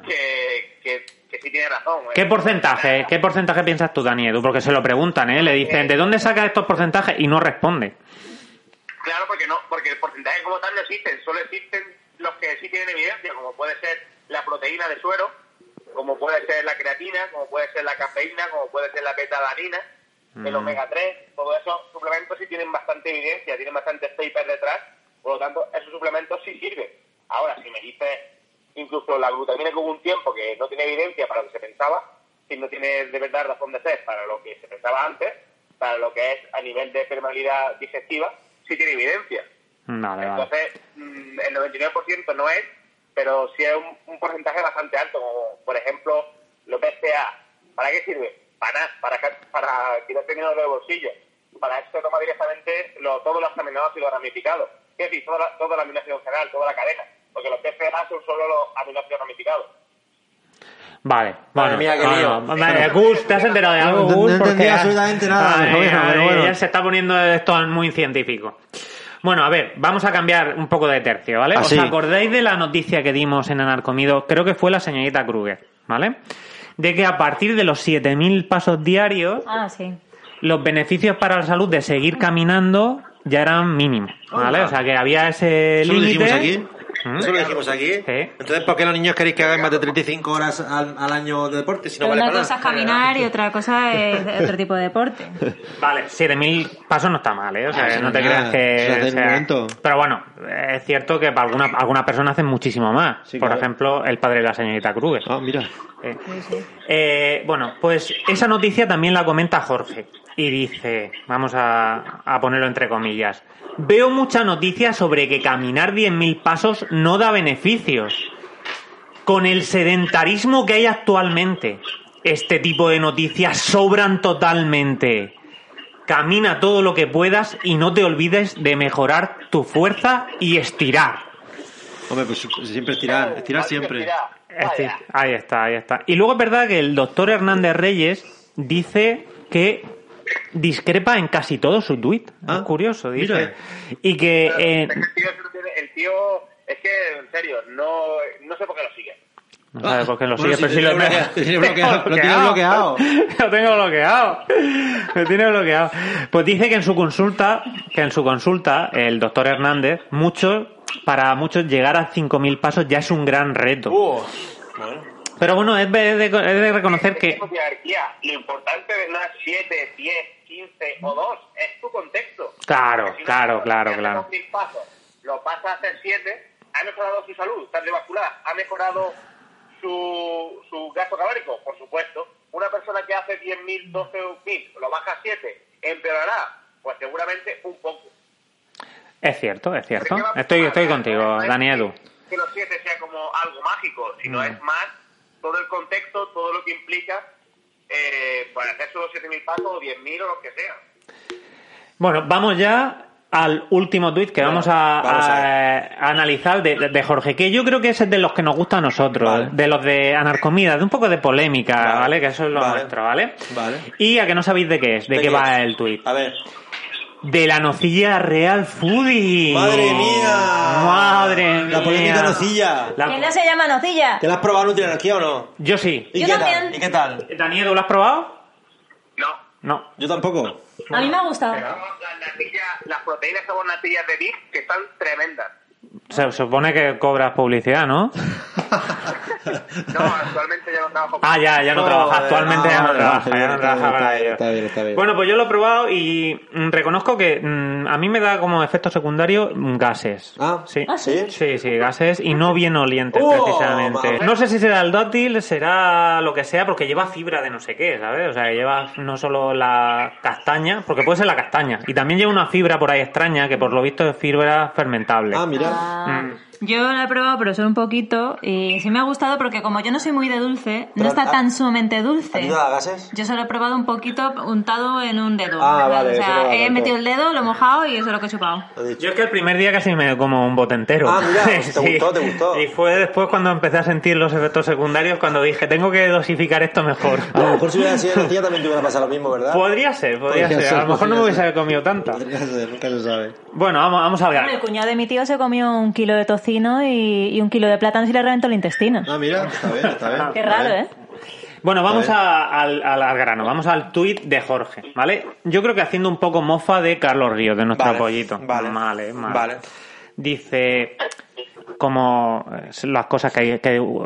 que, que, que sí tiene razón. ¿eh? ¿Qué porcentaje, qué porcentaje piensas tú, Daniel? Porque se lo preguntan, ¿eh? Le dicen, ¿de dónde sacas estos porcentajes? Y no responde. Claro, porque no, porque el porcentaje como tal no existen, solo existen los que sí tienen evidencia, como puede ser la proteína de suero, como puede ser la creatina, como puede ser la cafeína, como puede ser la betalanina, el omega 3, todos esos suplementos sí tienen bastante evidencia, tienen bastantes papers detrás, por lo tanto, esos suplementos sí sirven. Incluso la glutamina que hubo un tiempo que no tiene evidencia para lo que se pensaba, si no tiene de verdad razón de ser para lo que se pensaba antes, para lo que es a nivel de permeabilidad digestiva, sí tiene evidencia. Vale, vale. Entonces, mm, el 99% no es, pero sí es un, un porcentaje bastante alto, como por ejemplo los BCA. ¿Para qué sirve? Para nada, para, para quitar dinero del bolsillo. Para eso se toma directamente lo- todos los aminoácidos ramificados. Es decir, toda la, toda la aminoácido general, toda la cadena. Porque los BCA son solo los aminoácidos ramificados. Vale, bueno, mía, qué bueno, lío. vale, Gus, ¿te has enterado de algo, No- no Gus? entendí Porque- absolutamente nada, bueno, pero bueno. Ya se está poniendo esto muy científico. Bueno, a ver, vamos a cambiar un poco de tercio, ¿vale? Así. ¿Os acordáis de la noticia que dimos en Anarcomido? Creo que fue la señorita Kruger, ¿vale? De que a partir de los 7.000 pasos diarios, Ah, sí. los beneficios para la salud de seguir caminando ya eran mínimos, ¿vale? O sea, que había ese ¿Eso lo límite. ¿Mm? ¿Eso lo dijimos aquí? Entonces, ¿por qué los niños queréis que hagan más de 35 horas al, al año de deporte? Si no vale una para cosa es nada. caminar y otra cosa es otro tipo de deporte. Vale, 7.000 pasos no está mal, ¿eh? O sea, Ah, no te es creas que... Sea-. Pero bueno, es cierto que para alguna, algunas personas hacen muchísimo más. Sí, Por claro. ejemplo, el padre de la señorita Kruger. Ah, mira. Eh, eh, bueno, pues esa noticia también la comenta Jorge. Y dice, vamos a, a ponerlo entre comillas, veo mucha noticia sobre que caminar 10.000 pasos no da beneficios. Con el sedentarismo que hay actualmente, este tipo de noticias sobran totalmente. Camina todo lo que puedas y no te olvides de mejorar tu fuerza y estirar. Hombre, pues siempre estirar, estirar siempre. ahí está, ahí está. Y luego es verdad que el doctor Hernández Reyes dice que discrepa en casi todo su tuit. Ah, es curioso, dice. mira. Y que... eh, el, tío, no tiene- el tío, es que, en serio, no, no sé por qué lo sigue. no sabe por qué lo Ah, Bueno, sigue, si pero sí lo tiene bloqueado, tiene bloqueado, lo tiene bloqueado. lo tengo bloqueado. Lo tiene bloqueado. Pues dice que en su consulta, que en su consulta, el doctor Hernández, muchos, para muchos llegar a 5.000 pasos ya es un gran reto. Uh, bueno. Pero bueno, es de, es de reconocer que... Jerarquía. Lo importante de no es 7, 10, 15 o 2 es tu contexto. Claro, si claro, claro, que claro. 2.000 pasos, lo pasa a hacer 7, ha mejorado su salud cardiovascular, ha mejorado su, su gasto calórico, por supuesto. Una persona que hace 10.000, 12.000, lo baja a 7, empeorará, pues seguramente un poco. Es cierto, es cierto. Estoy, estoy no contigo, es Dani Edu. Que los 7 sea como algo mágico, sino es más todo el contexto, todo lo que implica eh, para hacer solo 7.000 pasos o 10.000 o lo que sea. Bueno, vamos ya al último tuit que vamos a, vamos a a- a analizar de, de- de Jorge, que yo creo que es de los que nos gusta a nosotros, Vale. de los de Anarcomida, de un poco de polémica, ¿vale? Vale. Que eso es lo Vale. nuestro, ¿vale? Vale. Y a que no sabéis de qué es, de, ¿De qué qué va el tuit. A ver. De la nocilla Real Foodie. ¡Madre mía! ¡Madre mía! La polémica nocilla. La- ¿Quién no se llama nocilla? ¿Te la has probado Nutri-Energía o no? Yo sí. ¿Y Yo qué también. tal? ¿Y qué tal? Dani Edu, ¿lo has probado? No. No. Yo tampoco. A mí me ha gustado. Las natillas, las proteínas son natillas de beef que están tremendas. Se supone que cobras publicidad, ¿no? No, actualmente ya no trabajo con Ah, ya, ya no trabaja. Actualmente ya no trabaja. ya no trabaja para ello. está bien, está bien. Bueno, pues yo lo he probado y mm, reconozco que mm, a mí me da como efecto secundario gases. Ah, sí. ¿Ah, sí? Sí, sí, gases y no bien olientes, Oh, precisamente. madre. No sé si será el dótil, será lo que sea, porque lleva fibra de no sé qué, ¿sabes? O sea, lleva no solo la castaña, porque puede ser la castaña, y también lleva una fibra por ahí extraña que por lo visto es fibra fermentable. Ah, mira. Ah, Mm. Yo la he probado, pero solo un poquito. Y sí me ha gustado porque como yo no soy muy de dulce, no está tan sumamente dulce. ¿Ayuda a gases? Yo solo he probado un poquito untado en un dedo. Ah, ¿verdad? vale, o sea, no he metido el dedo, lo he mojado y eso es lo que he chupado. Yo es que el primer día casi me como un bote entero. Ah, mira, ¿te gustó, te gustó? Y fue después cuando empecé a sentir los efectos secundarios cuando dije, tengo que dosificar esto mejor. A lo mejor si hubiera sido nocilla también te hubiera pasado lo mismo, ¿verdad? Podría ser, podría, Podría ser. ser, A lo mejor no me hubiese comido tanta. Podría ser, nunca se sabe. Bueno, vamos, vamos a Bueno, el ver. cuñado de mi tío se comió un kilo de tocino y, y un kilo de plátano y le reventó el intestino. Ah, mira, está bien, está bien. Qué raro, ¿eh? Bueno, vamos A ver. a- al, al- al grano, vamos al tuit de Jorge, ¿vale? Yo creo que haciendo un poco mofa de Carlos Ríos, de nuestro Vale, pollito. vale, vale. vale. vale. Dice, como eh, las cosas que hay que uh,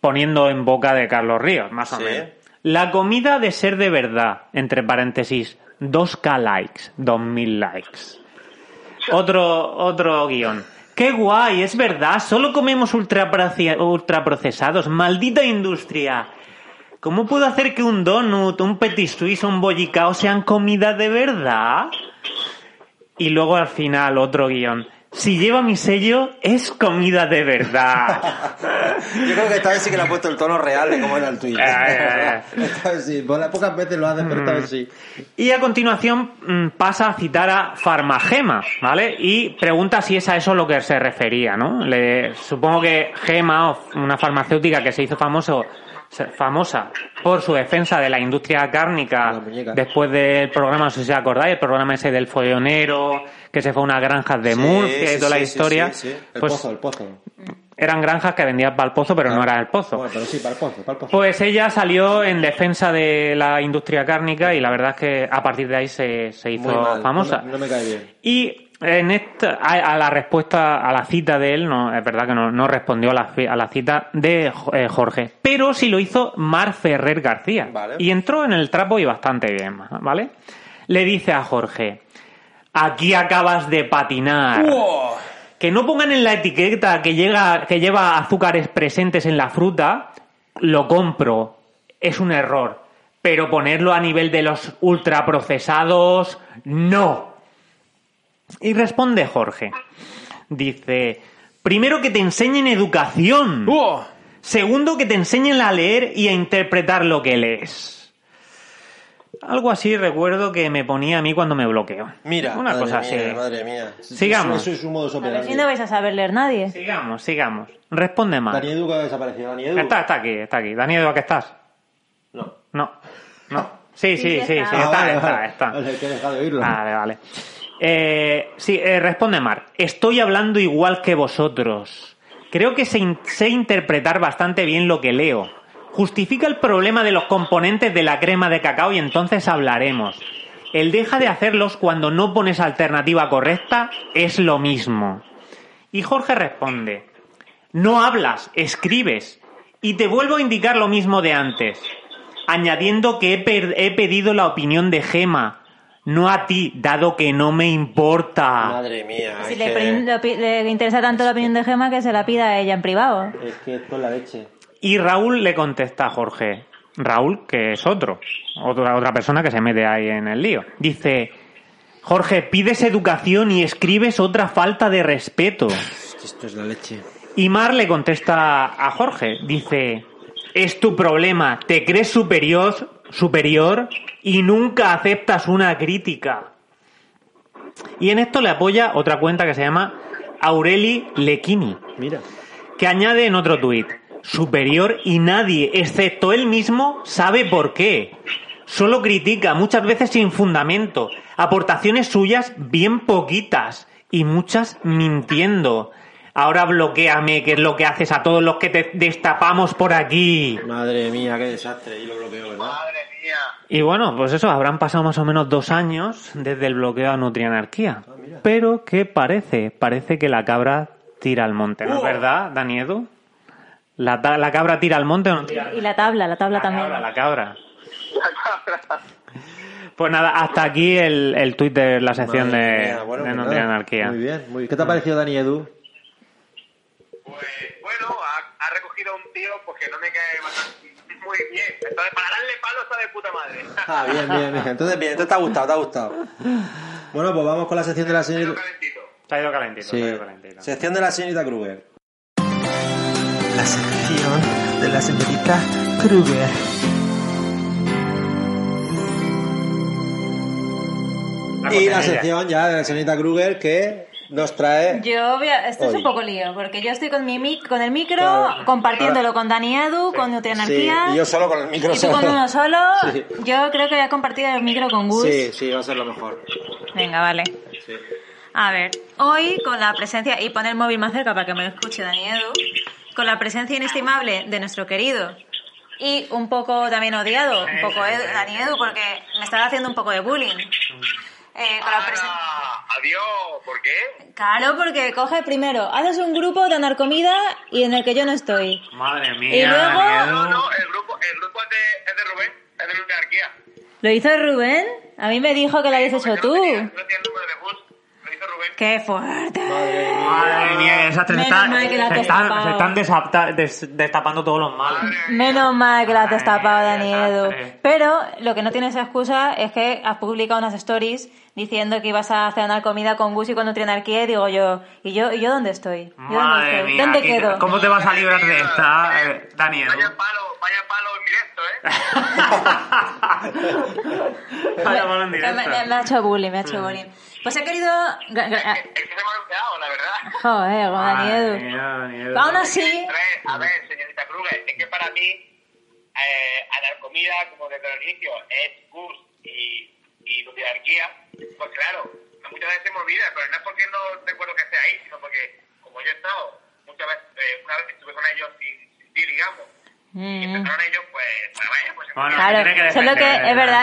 poniendo en boca de Carlos Ríos, más o Sí. menos. La comida de ser de verdad, entre paréntesis, 2K likes, 2000 likes. Otro, otro guion. ¡Qué guay! Es verdad, solo comemos ultraproce- ultraprocesados. ¡Maldita industria! ¿Cómo puedo hacer que un donut, un petit suisse un bollicao sean comida de verdad? Y luego al final otro guion. Si lleva mi sello, es comida de verdad. Yo creo que esta vez sí que le ha puesto el tono real de cómo era el tuit. Ah. Esta vez sí, por las pocas veces lo pero esta vez sí. Y a continuación mm, pasa a citar a Farmagema, ¿vale? Y pregunta si es a eso lo que se refería, ¿no? Le, supongo que Gema, una farmacéutica que se hizo famoso, famosa por su defensa de la industria cárnica La después del programa, no sé si acordáis, el programa ese del follonero, que se fue a unas granjas de Murcia y toda la historia. Sí, sí. El Pues pozo, el pozo. eran granjas que vendían para el pozo, pero no era el pozo. Bueno, pero sí, para el pozo, para el pozo. Pues ella salió en defensa de la industria cárnica y la verdad es que a partir de ahí se, se hizo mal, famosa. No me, no me cae bien. Y en esta, a, a la respuesta, a la cita de él, no, es verdad que no, no respondió a la, fi- a la cita de eh, Jorge, pero sí lo hizo Mar Ferrer García. Vale. Y entró en el trapo y bastante bien, ¿vale? Le dice a Jorge, aquí acabas de patinar. Que no pongan en la etiqueta que, llega, que lleva azúcares presentes en la fruta, lo compro. Es un error. Pero ponerlo a nivel de los ultraprocesados, no. Y responde Jorge. Dice, primero que te enseñen educación. Segundo que te enseñen a leer y a interpretar lo que lees. Algo así recuerdo que me ponía a mí cuando me bloqueo. Mira, Una madre cosa mía, así. madre mía. Sigamos. Eso es un modo A ver operandi. si no vais a saber leer nadie. Sigamos, sigamos. Responde más. Dani Edu que ha desaparecido. Dani Edu. Está, está aquí, está aquí. Daniel, ¿a qué estás? No. No, no. Sí, sí, Sí, sí, sí, está. está, Ah, vale, está, vale. Vale, Eh, sí, eh, responde Mar. Estoy hablando igual que vosotros. Creo que sé, in- sé interpretar bastante bien lo que leo. Justifica el problema de los componentes de la crema de cacao y entonces hablaremos. El deja de hacerlos cuando no pones alternativa correcta es lo mismo. Y Jorge responde, no hablas, escribes. Y te vuelvo a indicar lo mismo de antes, añadiendo que he, he pedido la opinión de Gema, no a ti, dado que no me importa. Madre mía. Si le, que, interesa tanto la opinión de Gema que se la pida a ella en privado. es que esto es la leche. Y Raúl le contesta a Jorge. Raúl, que es otro, otra, otra persona que se mete ahí en el lío. Dice, Jorge, pides educación y escribes otra falta de respeto. Es que esto es la leche. Y Mar le contesta a Jorge, dice, es tu problema, te crees superior, superior y nunca aceptas una crítica. Y en esto le apoya otra cuenta que se llama Aureli Lequini, Mira. que añade en otro tuit, superior y nadie, excepto él mismo, sabe por qué. Solo critica, muchas veces sin fundamento, aportaciones suyas bien poquitas y muchas mintiendo. Ahora bloqueame, que es lo que haces a todos los que te destapamos por aquí. Madre mía, qué desastre. Y lo bloqueo, ¿verdad? Madre mía. Y bueno, pues eso, habrán pasado más o menos dos años desde el bloqueo a Nutrianarquía. Pero, ¿qué parece? Parece que la cabra tira al monte, ¿no es verdad, Daniedo? ¿La, ta- ¿La cabra tira al monte o no tira? Y la tabla, la tabla La también. cabra, la cabra. Pues nada, hasta aquí el, el tuit de la sección Madre de, mía, bueno, de pues No Anarquía. Muy bien, muy bien. ¿Qué te ha parecido Dani Edu? Pues bueno, ha, ha recogido a un tío pues que no me cae bastante- muy bien. Entonces, para darle palo está de puta madre. Ah, bien, bien, bien. Entonces, bien, entonces te ha gustado, te ha gustado. Bueno, pues vamos con la sección de la señorita. calentito. Se ha ido calentito, Sí. se ha ido calentito. Sección de la señorita Kruger. La sección de la señorita Kruger. La Y la sección ya de la señorita Kruger que nos trae. Yo voy a- esto es un poco lío, porque yo estoy con mi mic, con el micro, Claro. compartiéndolo con Dani Edu, con Sí, Nutrianarquía. y yo solo con el micro y tú con solo. uno solo. Sí. Yo creo que voy a compartir el micro con Gus. Sí, sí, va a ser lo mejor. Venga, vale. Sí. A ver, hoy con la presencia, y pon el móvil más cerca para que me escuche Dani Edu, con la presencia inestimable de nuestro querido y un poco también odiado, un poco Dani Edu, porque me estaba haciendo un poco de bullying. Eh, con la. Ah, adiós, ¿por qué? Claro, porque coge primero, haces un grupo de andar comida y en el que yo no estoy. Madre mía. Y luego-. No, no, el grupo, el grupo es, de, es de Rubén, es de la anarquía. ¿Lo hizo Rubén? A mí me dijo que lo habías hecho tú. No tiene el número de bus, lo hizo Rubén. fuerte. ¡Qué fuerte! Madre mía, qué desastre. Se, Menos está- mal que la has se están, destapado. se están desapta- des- destapando todos los males. Menos mal que la has destapado, Dani Edu. Pero lo que no tienes excusa es que has publicado unas stories diciendo que ibas a cenar comida con Gus y con Nutrianarquía y digo yo, ¿y yo, ¿y yo dónde estoy? ¿Yo dónde estoy? mía, ¿Dónde ¿qué- quedo? ¿cómo te vas a librar de esta, eh, Daniel? Vaya palo, vaya palo en directo, ¿eh? Vaya malo en Me, directo. me- me ha hecho bullying, me ha hecho bullying. Pues he querido... Es que se me ha olvidado, la verdad. Joder, con Dani Madre Edu. mía, Dani Edu. Aún así... A ver, a ver, señorita Kruger, es que para mí, eh, anarcomida, como desde el inicio, es Gus y, y nutriarquía, pues claro, muchas veces se me olvida, pero no es porque no recuerdo que esté ahí, sino porque, como yo he estado, muchas veces, eh, una vez estuve con ellos sin, sin ti, digamos, y Mm. empezaron ellos, pues, pues vaya, pues... Bueno, Claro, lo que es verdad.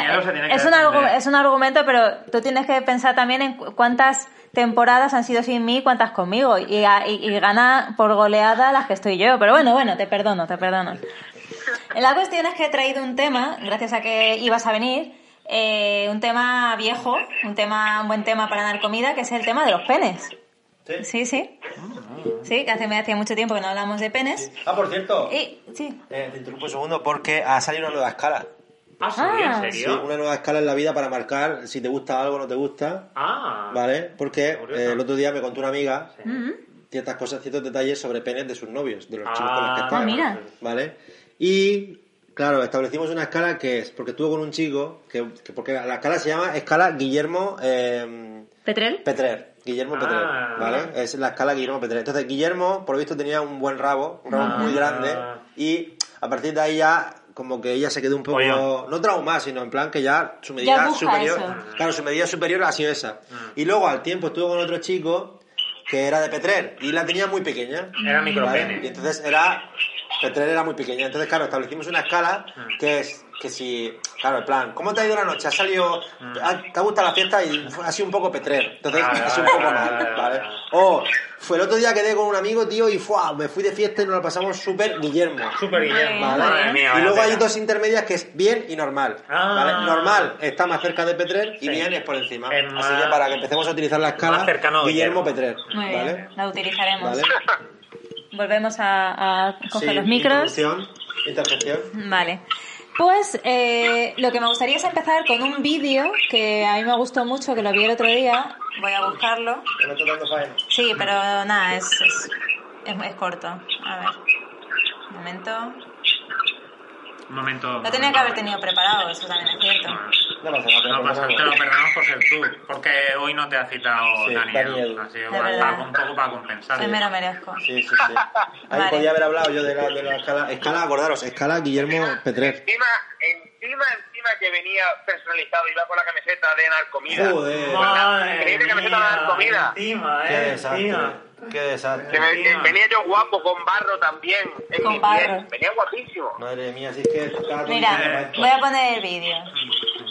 Es un, es un argumento, pero tú tienes que pensar también en cu- cuántas temporadas han sido sin mí y cuántas conmigo. Y, a- y- y gana por goleada las que estoy yo. Pero bueno, bueno, te perdono, te perdono. La cuestión es que he traído un tema, gracias a que ibas a venir, eh, un tema viejo, un tema, un buen tema para dar comida, que es el tema de los penes. ¿Sí? Sí, sí. Sí, que hace, me hacía mucho tiempo que no hablamos de penes. Ah, por cierto. Y, sí. Eh, te interrumpo un segundo porque ha salido una nueva escala. Ah, ¿sí? Ah. ¿En Sí, serio? una nueva escala en la vida para marcar si te gusta algo o no te gusta. Ah. ¿Vale? Porque eh, el otro día me contó una amiga Mm. ciertas cosas, ciertos detalles sobre penes de sus novios, de los Ah, chicos con los que está. Ah, mira. ¿Vale? Y, claro, establecimos una escala que es, porque estuvo con un chico, que, que- porque la escala se llama escala Guillermo eh, ¿Petrel? Petrer. Guillermo Ah. Petrer, ¿vale? Es la escala Guillermo Petrer. Entonces, Guillermo, por lo visto, tenía un buen rabo, un rabo Ah. muy grande, y a partir de ahí ya, como que ella se quedó un poco, Pollón. no traumada, sino en plan que ya su medida Ya superior, eso. claro, su medida superior ha sido esa. Y luego, al tiempo, estuvo con otro chico que era de Petrer, y la tenía muy pequeña. Era ¿vale? micropene. Y entonces era, Petrer era muy pequeña. Entonces, claro, establecimos una escala que es que si, claro, en plan, ¿cómo te ha ido la noche? ¿Has salido, ha- te ha gustado la fiesta y ha sido un poco Petrer? Entonces, ha sido un poco mal, vale. O fue el otro día quedé con un amigo, tío, y ¡fua! me fui de fiesta y nos lo pasamos súper Guillermo. Súper Guillermo. Vale. Madre mía, y luego hay dos intermedias que es bien y normal. Ah. ¿vale? Normal está más cerca de Petrer y Sí. bien es por encima. Es Así que para que empecemos a utilizar la escala, Guillermo Guillermo. Petrer. Muy ¿vale? bien, la utilizaremos. ¿Vale? Volvemos a, a coger Sí, los micros. introducción, interjección. Vale. Pues eh, lo que me gustaría es empezar con un vídeo que a mí me gustó mucho, que lo vi el otro día. Voy a buscarlo. Sí, pero nada, es, es, es, es corto. A ver. Un momento. Un momento. Lo tenía que haber tenido preparado, eso también es cierto. No pasa nada. No pasa, te lo perdonamos por ser tú, porque hoy no te ha citado Sí, Daniel. Daniel. Así que bueno, un poco para compensar. Hoy me lo merezco. Sí, sí, sí. Ahí Vale. podía haber hablado yo de la, de la escala. Escala, acordaros, escala Guillermo Petrer. Encima, encima, encima que venía personalizado, iba con la camiseta de Narcomida. Joder. Madre Venía de camiseta de mía, comida. Encima, Qué eh, desastre. Qué desastre. Que me- que venía yo guapo, con barro también. en Con mi barro. piel. Venía guapísimo. Madre mía, si es que Mira, voy a poner el vídeo.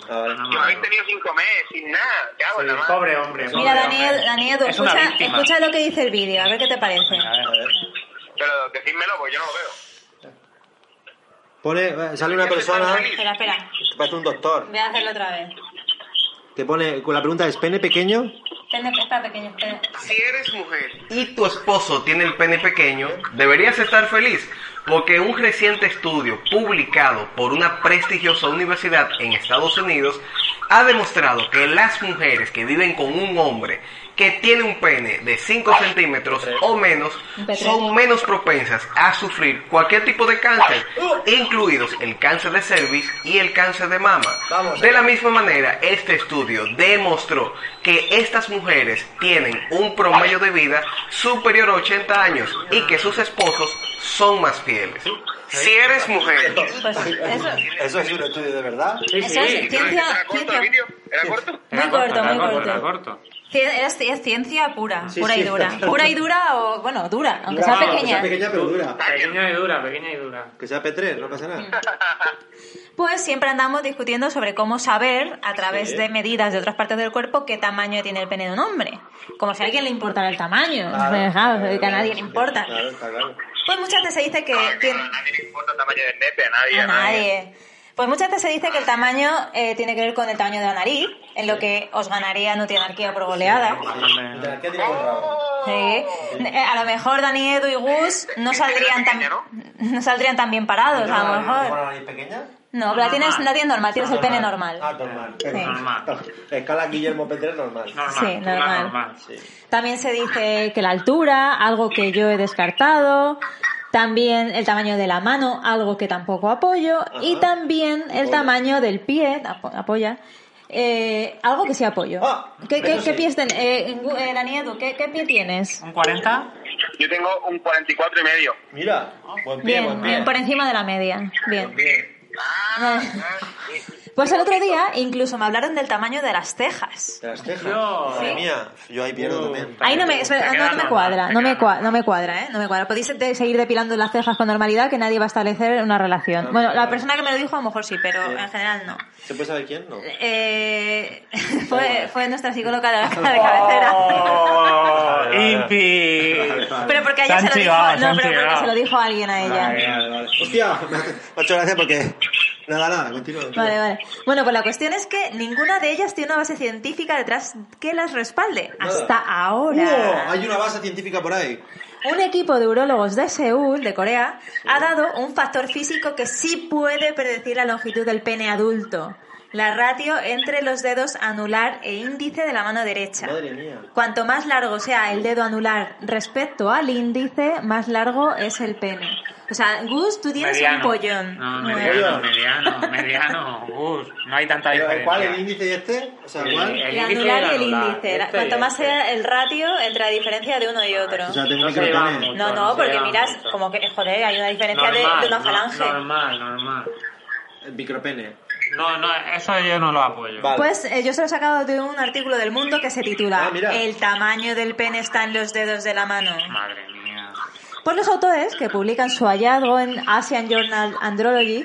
Que me habéis tenido sin comer, sin nada. ¿Qué hago? Sí, nada pobre hombre. Mira, Daniel, hombre. Daniel, Es escucha, escucha lo que dice el vídeo, a ver qué te parece. A ver. A ver. Pero decídmelo, pues yo no lo veo. Pone, sale una persona Espera, espera. parece un doctor Voy a hacerlo otra vez. que pone, con la pregunta es pene pequeño. Si eres mujer y tu esposo tiene el pene pequeño, deberías estar feliz, porque un reciente estudio publicado por una prestigiosa universidad en Estados Unidos ha demostrado que las mujeres que viven con un hombre que tiene un pene de 5 centímetros o menos son menos propensas a sufrir cualquier tipo de cáncer, incluidos el cáncer de cervix y el cáncer de mama. De la misma manera, este estudio demostró que estas mujeres tienen un promedio de vida superior a 80 años y que sus esposos son más fieles. Si eres mujer Pues eso, Eso es un estudio de verdad. Sí, Eso sí. es ¿Era ciencia, corto el vídeo? ¿Era corto? Muy Era corto, era muy corto. era corto. Es, es ciencia pura, Sí, pura y sí. dura. Pura y dura o, bueno, dura, aunque Dura, sea que pequeña. sea pequeña pero dura. Pequeña y dura, pequeña y dura. Que sea Petrer, no pasa nada. Pues siempre andamos discutiendo sobre cómo saber, a través Sí. de medidas de otras partes del cuerpo, qué tamaño tiene el pene de un hombre. Como si a alguien le importara el tamaño. Claro. Claro, que a nadie le importa. Claro, está claro. Pues muchas veces se dice que tiene... A nadie le importa el tamaño del nepe, a nadie. A nadie. Pues muchas veces se dice que el tamaño eh, tiene que ver con el tamaño de la nariz, en lo que os ganaría Nutrianarquía por goleada. Sí. Eh, A lo mejor Dani, Edu y Gus no saldrían tan, no saldrían tan bien parados, a lo ¿Con mejor. No, pero la tienes, la tienes normal, tienes el pene normal. Ah, normal. Sí. Normal. Escala Guillermo Petre normal. Normal. Sí, normal. normal. También se dice que la altura, algo que yo he descartado. También el tamaño de la mano, algo que tampoco apoyo. Y también el tamaño del pie, apo- apoya, eh, algo que sí apoyo. Ah, ¿Qué, qué, qué sí. pies ten- eh, eh, Dani Edu, ¿qué, qué pie tienes? ¿Un 40? Yo tengo un 44 y medio. Mira, buen pie, Bien, buen pie. bien, por encima de la media. Bien. Ah, Pues el otro día incluso me hablaron del tamaño de las cejas. De las cejas. Yo- Madre mía, yo ahí pierdo también. Ahí no me, espera, no, no me cuadra, no me, queda cua- no me cuadra, ¿eh? No me cuadra. Podéis de- seguir depilando las cejas con normalidad que nadie va a establecer una relación. Bueno, la persona que me lo dijo a lo mejor sí, pero en general no. ¿Se puede saber quién? No. Eh, fue, fue nuestra psicóloga de, de cabecera. ¡Oh! ¡Impi! Pero porque a ella Se lo dijo, no, pero porque se lo dijo alguien a ella. Vale, vale, vale. Hostia, me ha hecho gracia porque... Nada, nada, continúa. Vale, vale. Bueno, pues la cuestión es que ninguna de ellas tiene una base científica detrás que las respalde. Hasta ahora. ¡Uh! Hay una base científica por ahí. Un equipo de urólogos de Seúl, de Corea, ha dado un factor físico que sí puede predecir la longitud del pene adulto. La ratio entre los dedos anular e índice de la mano derecha. Madre mía. Cuanto más largo sea el dedo anular respecto al índice, más largo es el pene. O sea, Gus, tú tienes Mediano. un pollón. No, mediano, mediano, mediano. Gus, no hay tanta Pero, diferencia. ¿Cuál? ¿El índice y este? O sea, ¿cuál? El El índice anular y el anular. índice. Este Cuanto más este. sea el ratio entre la diferencia de uno y otro. O sea, tengo No que mucho, No, no, porque miras mucho. como que, joder, hay una diferencia de, Normal, de una no- falange. Normal, normal. El micropene. No, no, eso yo no lo apoyo. Vale. Pues eh, yo se lo he sacado de un artículo del Mundo que se titula Ah. El tamaño del pene está en los dedos de la mano. Madre mía. Pues los autores, que publican su hallazgo en Asian Journal Andrology,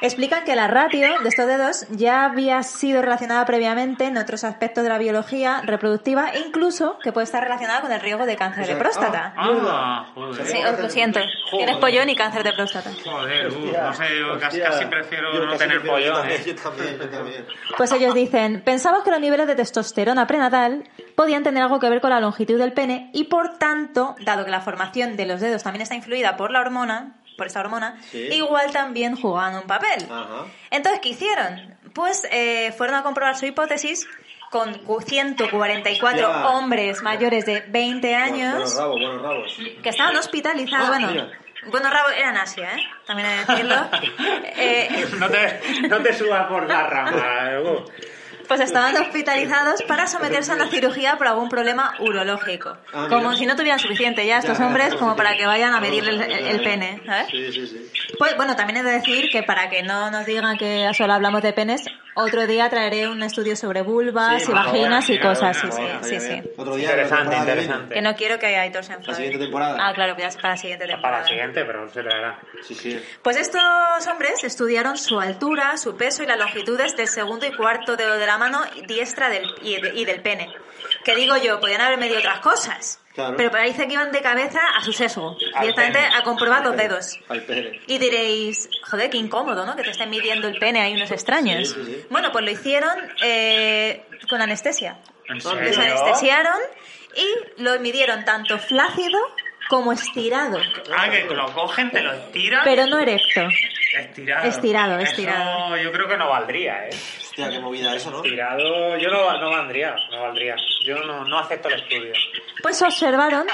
explican que la ratio de estos dedos ya había sido relacionada previamente en otros aspectos de la biología reproductiva incluso que puede estar relacionada con el riesgo de cáncer de sea, próstata. Ah, joder. Sí, os lo siento. Tienes pollón y cáncer de próstata. Joder, uh, no sé, yo casi, prefiero Yo no casi tener prefiero- yo pollón. también, eh. Yo también, yo también. Pues ellos dicen, pensamos que los niveles de testosterona prenatal podían tener algo que ver con la longitud del pene y por tanto, dado que la formación de los dedos también está influida por la hormona, por esta hormona, Sí. igual también jugaban un papel. Ajá. Entonces, ¿qué hicieron? Pues eh, fueron a comprobar su hipótesis con cu- 144 Ya. hombres mayores de 20 años Buenos rabos, buenos rabos. que estaban hospitalizados. Ah, bueno, mira. bueno, Rabo era en Asia, ¿eh? También hay que decirlo. Eh, No te, no te subas por la rama. Pues estaban hospitalizados para someterse a una cirugía por algún problema urológico. Ah, como si no tuvieran suficiente ya estos Ya, hombres como para que vayan a medirle el, ya. pene, ¿sabes? Sí, sí, sí. Pues bueno, también he de decir que para que no nos digan que solo hablamos de penes, otro día traeré un estudio sobre vulvas Sí, y vaginas y cosas, sí, sí, sí. Otro día. Interesante, interesante. Que no quiero que Aitor se enfade. La siguiente temporada. Ah, claro, ya es para la siguiente temporada. Para la siguiente, pero se le dará. Sí, sí. Pues estos hombres estudiaron su altura, su peso y las longitudes del segundo y cuarto dedo de la mano diestra del, y, de- y del pene. Que digo yo, podían haber medido otras cosas. Claro. Pero parece que iban de cabeza a su sesgo, Al directamente pene. a comprobar los dedos. Al pene. Y diréis, joder, qué incómodo, ¿no? Que te estén midiendo el pene ahí unos extraños. Sí, sí, sí. Bueno, pues lo hicieron eh, con anestesia. ¿En Les serio? anestesiaron y lo midieron tanto flácido como estirado. Ah, que lo cogen, te lo estiran. Pero no erecto. Estirado. Estirado, Eso estirado. yo creo que no valdría, ¿eh? Hostia, qué movida eso, ¿no? Estirado, yo no, no valdría, no valdría. Yo no, no acepto el estudio. Pues observaron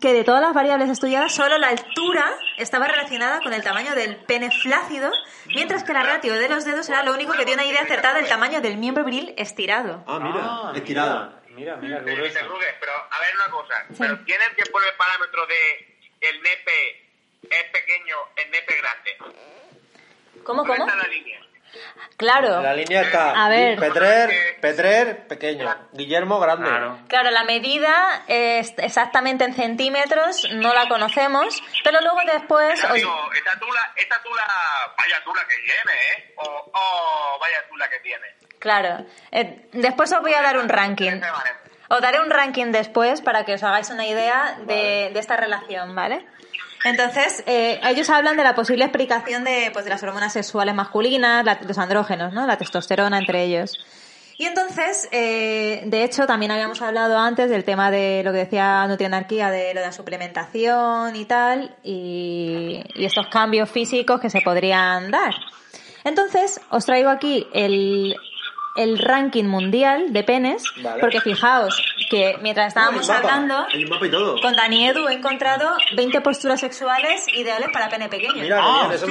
que de todas las variables estudiadas, solo la altura estaba relacionada con el tamaño del pene flácido, mientras que la ratio de los dedos era lo único que dio una idea acertada del tamaño del miembro viril estirado. Ah, mira, Ah, estirado. Mira, mira, Eh, grueso. Rugues, pero a ver una cosa. Pero ¿quién es el que pone el parámetro de el nepe es pequeño, el nepe grande? ¿Cómo, ¿Dónde cómo? está la línea? Claro. La línea está. A ver. Petrer, Petrer, pequeño. Guillermo, grande. Claro. Claro, la medida es exactamente en centímetros, no la conocemos, pero luego después... Os- digo, esta tula, esta tula, vaya tula que tiene, ¿eh? O, oh, vaya tula que tiene. Claro. Eh, después os voy a dar un ranking. Os daré un ranking después para que os hagáis una idea de, de esta relación, ¿vale? Entonces, eh, ellos hablan de la posible explicación de, pues, de las hormonas sexuales masculinas, la- los andrógenos, ¿no? La testosterona entre ellos. Y entonces, eh, de hecho, también habíamos hablado antes del tema de lo que decía Nutrianarquía, de lo de la suplementación y tal, y, y estos cambios físicos que se podrían dar. Entonces, os traigo aquí el, el ranking mundial de penes, Vale. porque fijaos que mientras estábamos mapa, hablando, con Dani Edu he encontrado 20 posturas sexuales ideales para pene pequeño. Mira, Ah, bien, eso.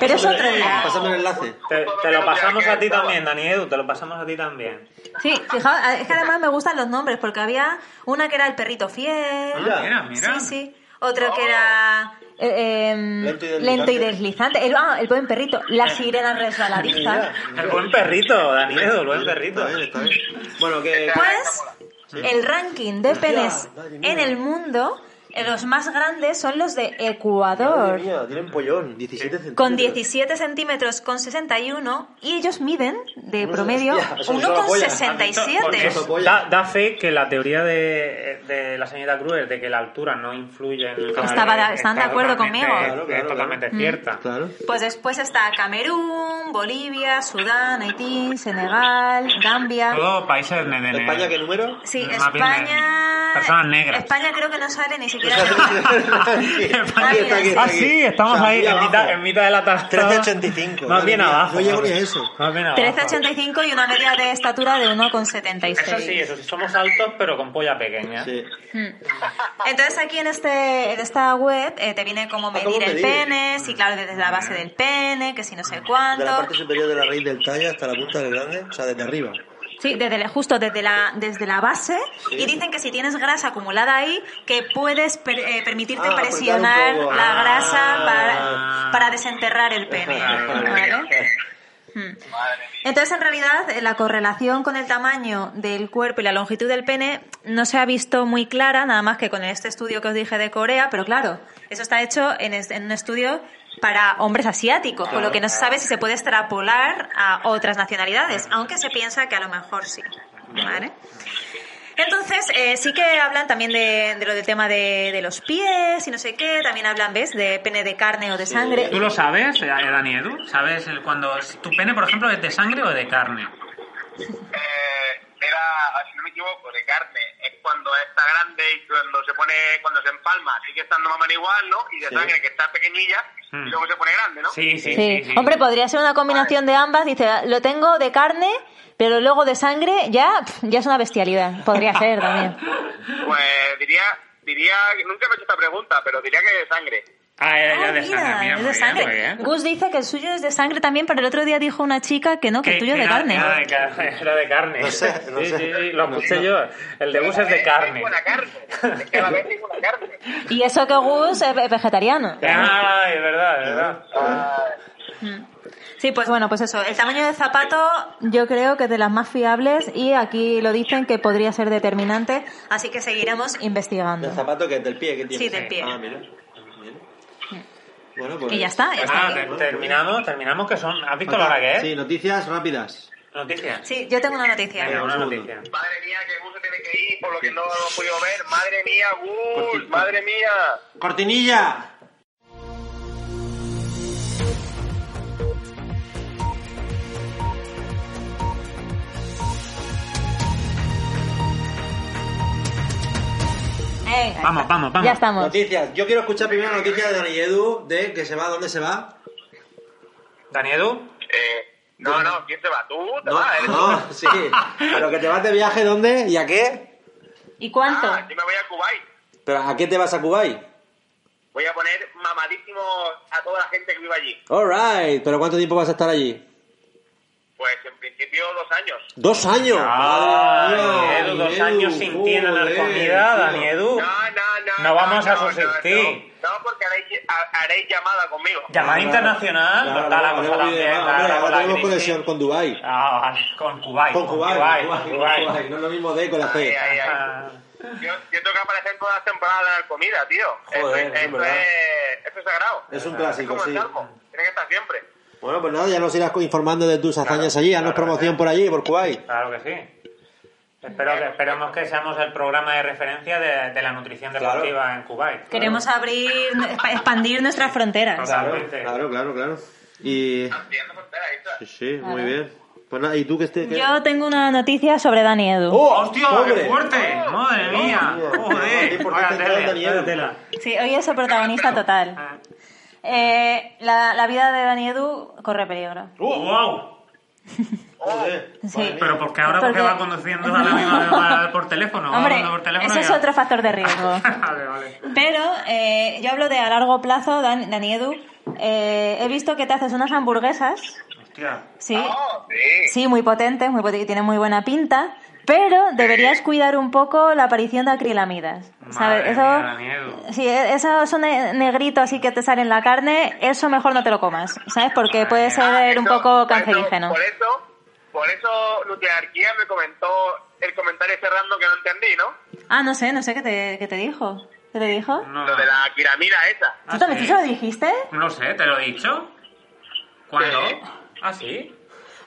Pero es otro día. Pásame el enlace. Te, te lo pasamos a ti también, Dani Edu, te lo pasamos a ti también. Sí, fijaos, es que además me gustan los nombres, porque había una que era el perrito fiel. Mira. Mira, mira. Sí, sí. Otro que era eh, em, Lento y deslizante. lento y deslizante. El, ah, el buen perrito. La sirena resbaladiza. El buen perrito, Dani Edu, el buen perrito. Está bien, está bien. Bueno, que... Pues el ranking de penes en el mundo, eh, los más grandes son los de Ecuador. Madre mía, tienen pollón, 17 centímetros. Con 17 centímetros con 61 y ellos miden de promedio hostia, eso no se lo apoya. 1,67. Porque Eso apoya. da, da fe que la teoría de, de la señorita Kruger de que la altura no influye en el Estaba de- está están de acuerdo totalmente- conmigo. Claro, claro, es totalmente claro. cierta. Claro. Pues después está Camerún, Bolivia, Sudán, Haití, Senegal, Gambia. Todo países de, de- ¿España qué número? Sí, Más bien de España. personas negras. España creo que no sale ni siquiera. Ah, sí, estamos O sea, ahí en mitad, en mitad de la tabla. 13,85. Más bien abajo. no llego ni a eso. Más bien abajo. 13,85 y una media de estatura de 1,76. Eso sí, eso sí, somos altos pero con polla pequeña. Sí. Entonces aquí en este en esta web eh, te viene cómo ¿cómo medir el pene, sí, claro, desde la base del pene, que si no sé De la cuánto. parte superior de la raíz del tallo hasta la punta del grande, o sea, desde arriba. Sí, desde la- justo desde la, desde la base. Y dicen que si tienes grasa acumulada ahí, que puedes per- eh, permitirte Ah, apretar presionar la Ah. grasa para, para desenterrar el pene. ¿vale? Entonces, en realidad, eh, la correlación con el tamaño del cuerpo y la longitud del pene no se ha visto muy clara, nada más que con este estudio que os dije de Corea, pero claro, eso está hecho en, es- en un estudio para hombres asiáticos, con lo que no se sabe si se puede extrapolar a otras nacionalidades, aunque se piensa que a lo mejor sí. ¿Vale? Entonces, eh, sí que hablan también de, de lo del tema de, de los pies y no sé qué, también hablan, ¿ves?, de pene de carne o de sangre. ¿Tú lo sabes, eh, Dani Edu? ¿Sabes el, cuando tu pene, por ejemplo, es de sangre o de carne? Era, si no me equivoco, de carne. Es cuando está grande y cuando se pone, cuando se empalma, sigue estando más o menos igual, ¿no? Y de Sí. sangre, que está pequeñilla, Hmm. y luego se pone grande, ¿no? Sí, sí, sí. Sí. sí. Hombre, podría ser una combinación de ambas. Dice, lo tengo de carne, pero luego de sangre ya, ya es una bestialidad. Podría ser también. Pues diría, diría, nunca me he hecho esta pregunta, pero diría que de sangre. Ah, era Ah, ya de sangre. mira, es de sangre. bien. Gus dice que el suyo es de sangre también, pero el otro día dijo una chica que no, que el tuyo es de carne. Era de carne. Era de carne. No sé, no sí, sé. sí, sí, lo sé. yo. El de Gus es de carne. Carne. Es que la carne. Y eso que Gus es ve- vegetariano. Ah, es verdad, es verdad. Sí, pues bueno, pues eso. El tamaño del zapato yo creo que es de las más fiables y aquí lo dicen que podría ser determinante, así que seguiremos investigando. ¿El zapato que es del pie? ¿Qué tiene? Sí, del pie. Ah, mira. Bueno, pues... Y ya está, ya Pues está. te- terminamos, terminamos que son... ¿Has visto la hora que es? Sí, noticias rápidas. Noticias. Sí, yo tengo una noticia. Venga, una noticia. Madre mía, que Gus se tiene que ir, por lo que no lo he podido ver. Madre mía, Corti- Gus, madre mía. ¡Cortinilla! Vamos, está. vamos, vamos. Ya estamos. Noticias. Yo quiero escuchar primero la noticia de Dani Edu de que se va, ¿dónde se va? Dani Edu. Eh, no, no, ¿quién se va? ¿Tú? ¿Te No, vas? ¿Eres tú? no, sí. Pero que te vas de viaje, ¿dónde? ¿Y a qué? ¿Y cuánto? Ah, yo me voy a Kuwait. ¿Pero a qué te vas a Kuwait? Voy a poner mamadísimo a toda la gente que vive allí. Alright, ¿pero cuánto tiempo vas a estar allí? Pues en principio dos años. ¡Dos años! Ah, dos años sin ti en la comida, tío. Dani Edu. No, no, no. No vamos a no, subsistir. No, no, porque haréis, ha- haréis llamada conmigo. Llamada internacional, Claro, está la no, cosa no, también. ahora tenemos conexión con Dubai. Ah, con Kuwait. Con Kuwait, Kuwait, Kuwait, Kuwait. Kuwait, No es lo mismo D con la C. ay, ay. Yo, yo tengo que aparecer en todas las temporadas de la comida, tío. Joder, esto, es esto es, esto es sagrado. Es un Es clásico, como el sí. salmo. Tiene que estar siempre. Bueno, pues nada, ya nos irás informando de tus hazañas allí. Haznos promoción por allí, por Kuwait. claro que sí. Espero que, esperemos que seamos el programa de referencia de, de la nutrición Claro. deportiva en Kuwait. Queremos abrir, expa- expandir nuestras fronteras. Claro, claro, claro. Y... Ampliando fronteras, ahí está. Sí, sí, muy bien. Pues nada, ¿y tú qué estés? Yo tengo una noticia sobre Dani Edu. ¡Oh, ¡Hostia, qué fuerte! ¡Madre mía! Qué importante. Sí, hoy es el protagonista total. Ah. Eh, la, la vida de Dani Edu corre peligro. ¡Wow! Joder. Sí. Pero porque ahora Porque- porque va conduciendo a la misma vez por teléfono. Hombre, por teléfono ese es ya. otro factor de riesgo. vale, vale. Pero eh, yo hablo de a largo plazo, Dan- Dani Edu. Eh, he visto que te haces unas hamburguesas. Hostia. Sí. Oh, sí. Sí, muy potentes, muy potentes, tienen muy buena pinta. Pero deberías cuidar un poco la aparición de acrilamidas. ¿Sabes? Madre mía, Dani Edu. Sí, e- esos son ne- negritos así que te salen en la carne, eso mejor no te lo comas, ¿sabes? Porque puede Ah, ser un eso- poco por eso- cancerígeno. Por eso, por eso Nutriarquía me comentó el comentario cerrando que no entendí, ¿no? Ah, no sé, no sé qué te, qué te dijo. ¿Qué te dijo? No, Lo de la piramida esa. ¿Ah, ¿Tú también sí? tú se lo dijiste? No sé, ¿te lo he dicho? ¿Cuándo? Sí. ¿Ah, sí?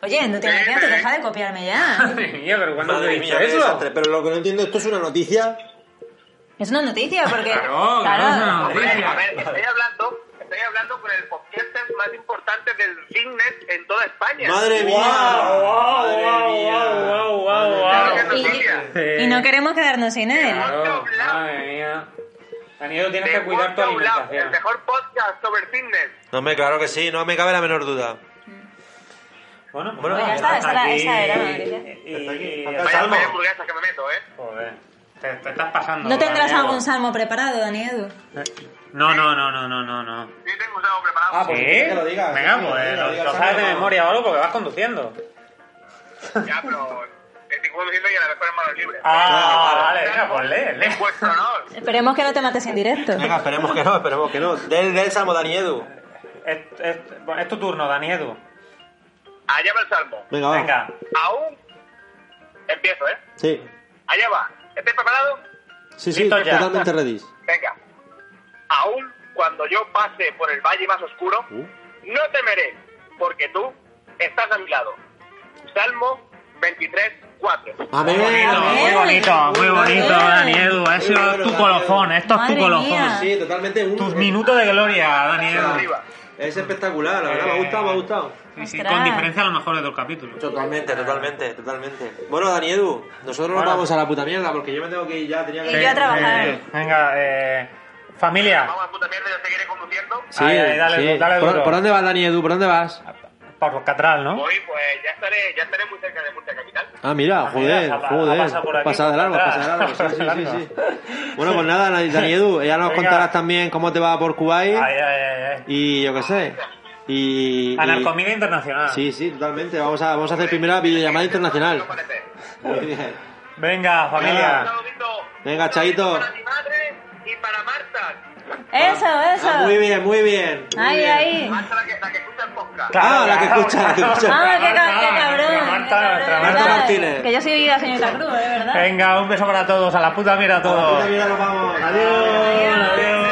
Oye, no te Sí, te sí. deja de copiarme ya. Madre mía, pero ¿cuándo te he dicho eso? desastre. Pero lo que no entiendo, ¿esto es una noticia? Es una noticia, porque. Claro, claro, es una noticia. a ver, estoy hablando, estoy hablando con el podcaster más importante del fitness en toda España. ¡Madre mía! ¡Madre mía! Claro que es Y, noticia. y no queremos quedarnos sin él. Claro, madre mía. Daniel, tienes que cuidar tu Lab, el alimentación. mejor podcast sobre fitness. No, hombre, claro que sí, no me cabe la menor duda. Bueno, Bueno, ya está, hasta esa era- aquí. esa era. Y- Vaya, Salmo. vaya hamburguesas que me meto, ¿eh? Joder, te, te estás pasando. ¿No tendrás algún salmo preparado, Dani Edu? No, no, no, no, no, no, no. Sí, tengo algo preparado. Ah, pues ¿Sí? que lo digas, Venga, pues lo, sabes de Salmo. memoria o algo porque vas conduciendo. Ya, pero estoy conduciendo y a la mejor en manos libres. Ah, vale, venga, pues lee, lee. En vuestro honor. Esperemos que no te mates en directo. Venga, esperemos que no, esperemos que no. Del, del Salmo Dani Edu. Es, es- es tu turno, Dani Edu. Allá va el salmo. Venga, va. Venga. Aún. Empiezo, ¿eh? Sí, Allá va. ¿Estáis preparados? sí, sí, Listo ya. totalmente ready. Venga. Aún cuando yo pase por el valle más oscuro, Uh. no temeré, porque tú estás a mi lado. Salmo 23, 4. Amén. Muy bonito, Amén. muy bonito, muy bonito, Amén. Dani Edu. Ha sido tu colofón, esto es tu Madre colofón. mía. Sí, totalmente. Un, Tus minutos de gloria, Dani Edu. Arriba. Es espectacular, la verdad, me ha gustado, me ha gustado. Sí, sí, con diferencia a lo mejor de dos capítulos. Totalmente, totalmente, totalmente. Bueno, Dani Edu, nosotros nos Bueno. vamos a la puta mierda porque yo me tengo que ir ya, tenía que... Y yo a trabajar. Eh, venga, eh, familia, Vamos a puta mierda, yo seguiré conduciendo. Sí, Ahí, ahí, dale, sí. dale ¿Por, duro. por dónde vas, Dani Edu? ¿Por dónde vas? por Catral, ¿no? Voy, pues ya estaré, ya estaré muy cerca de Murcia Capital. Ah, mira, Ah, joder, ha joder. pasado por aquí, Pasada de por largo, pasada de largo. Sí, sí, sí, sí. Bueno, pues nada, Dani Edu, ya nos Venga. contarás también cómo te va por Kuwait ay, ay, ay. y yo qué sé. Y... y- Anarcomida internacional. Sí, sí, totalmente. Vamos a, vamos a hacer primera videollamada internacional. Venga, familia. Venga, Chaito. Para mi madre y para Marta. Eso, eso. Ah, muy bien, muy bien. muy Ahí, bien. ahí. Marta la que, la que escucha el podcast. Ah, la que escucha, la que escucha. Ah, qué, cabrón. Marta, qué nuestra cabrón, Marta ¿verdad? Martínez. Que yo soy la señorita Cruz, ¿eh? ¿verdad? Venga, un beso para todos. A la puta mierda a A la todos. puta mierda nos vamos. Adiós. Adiós.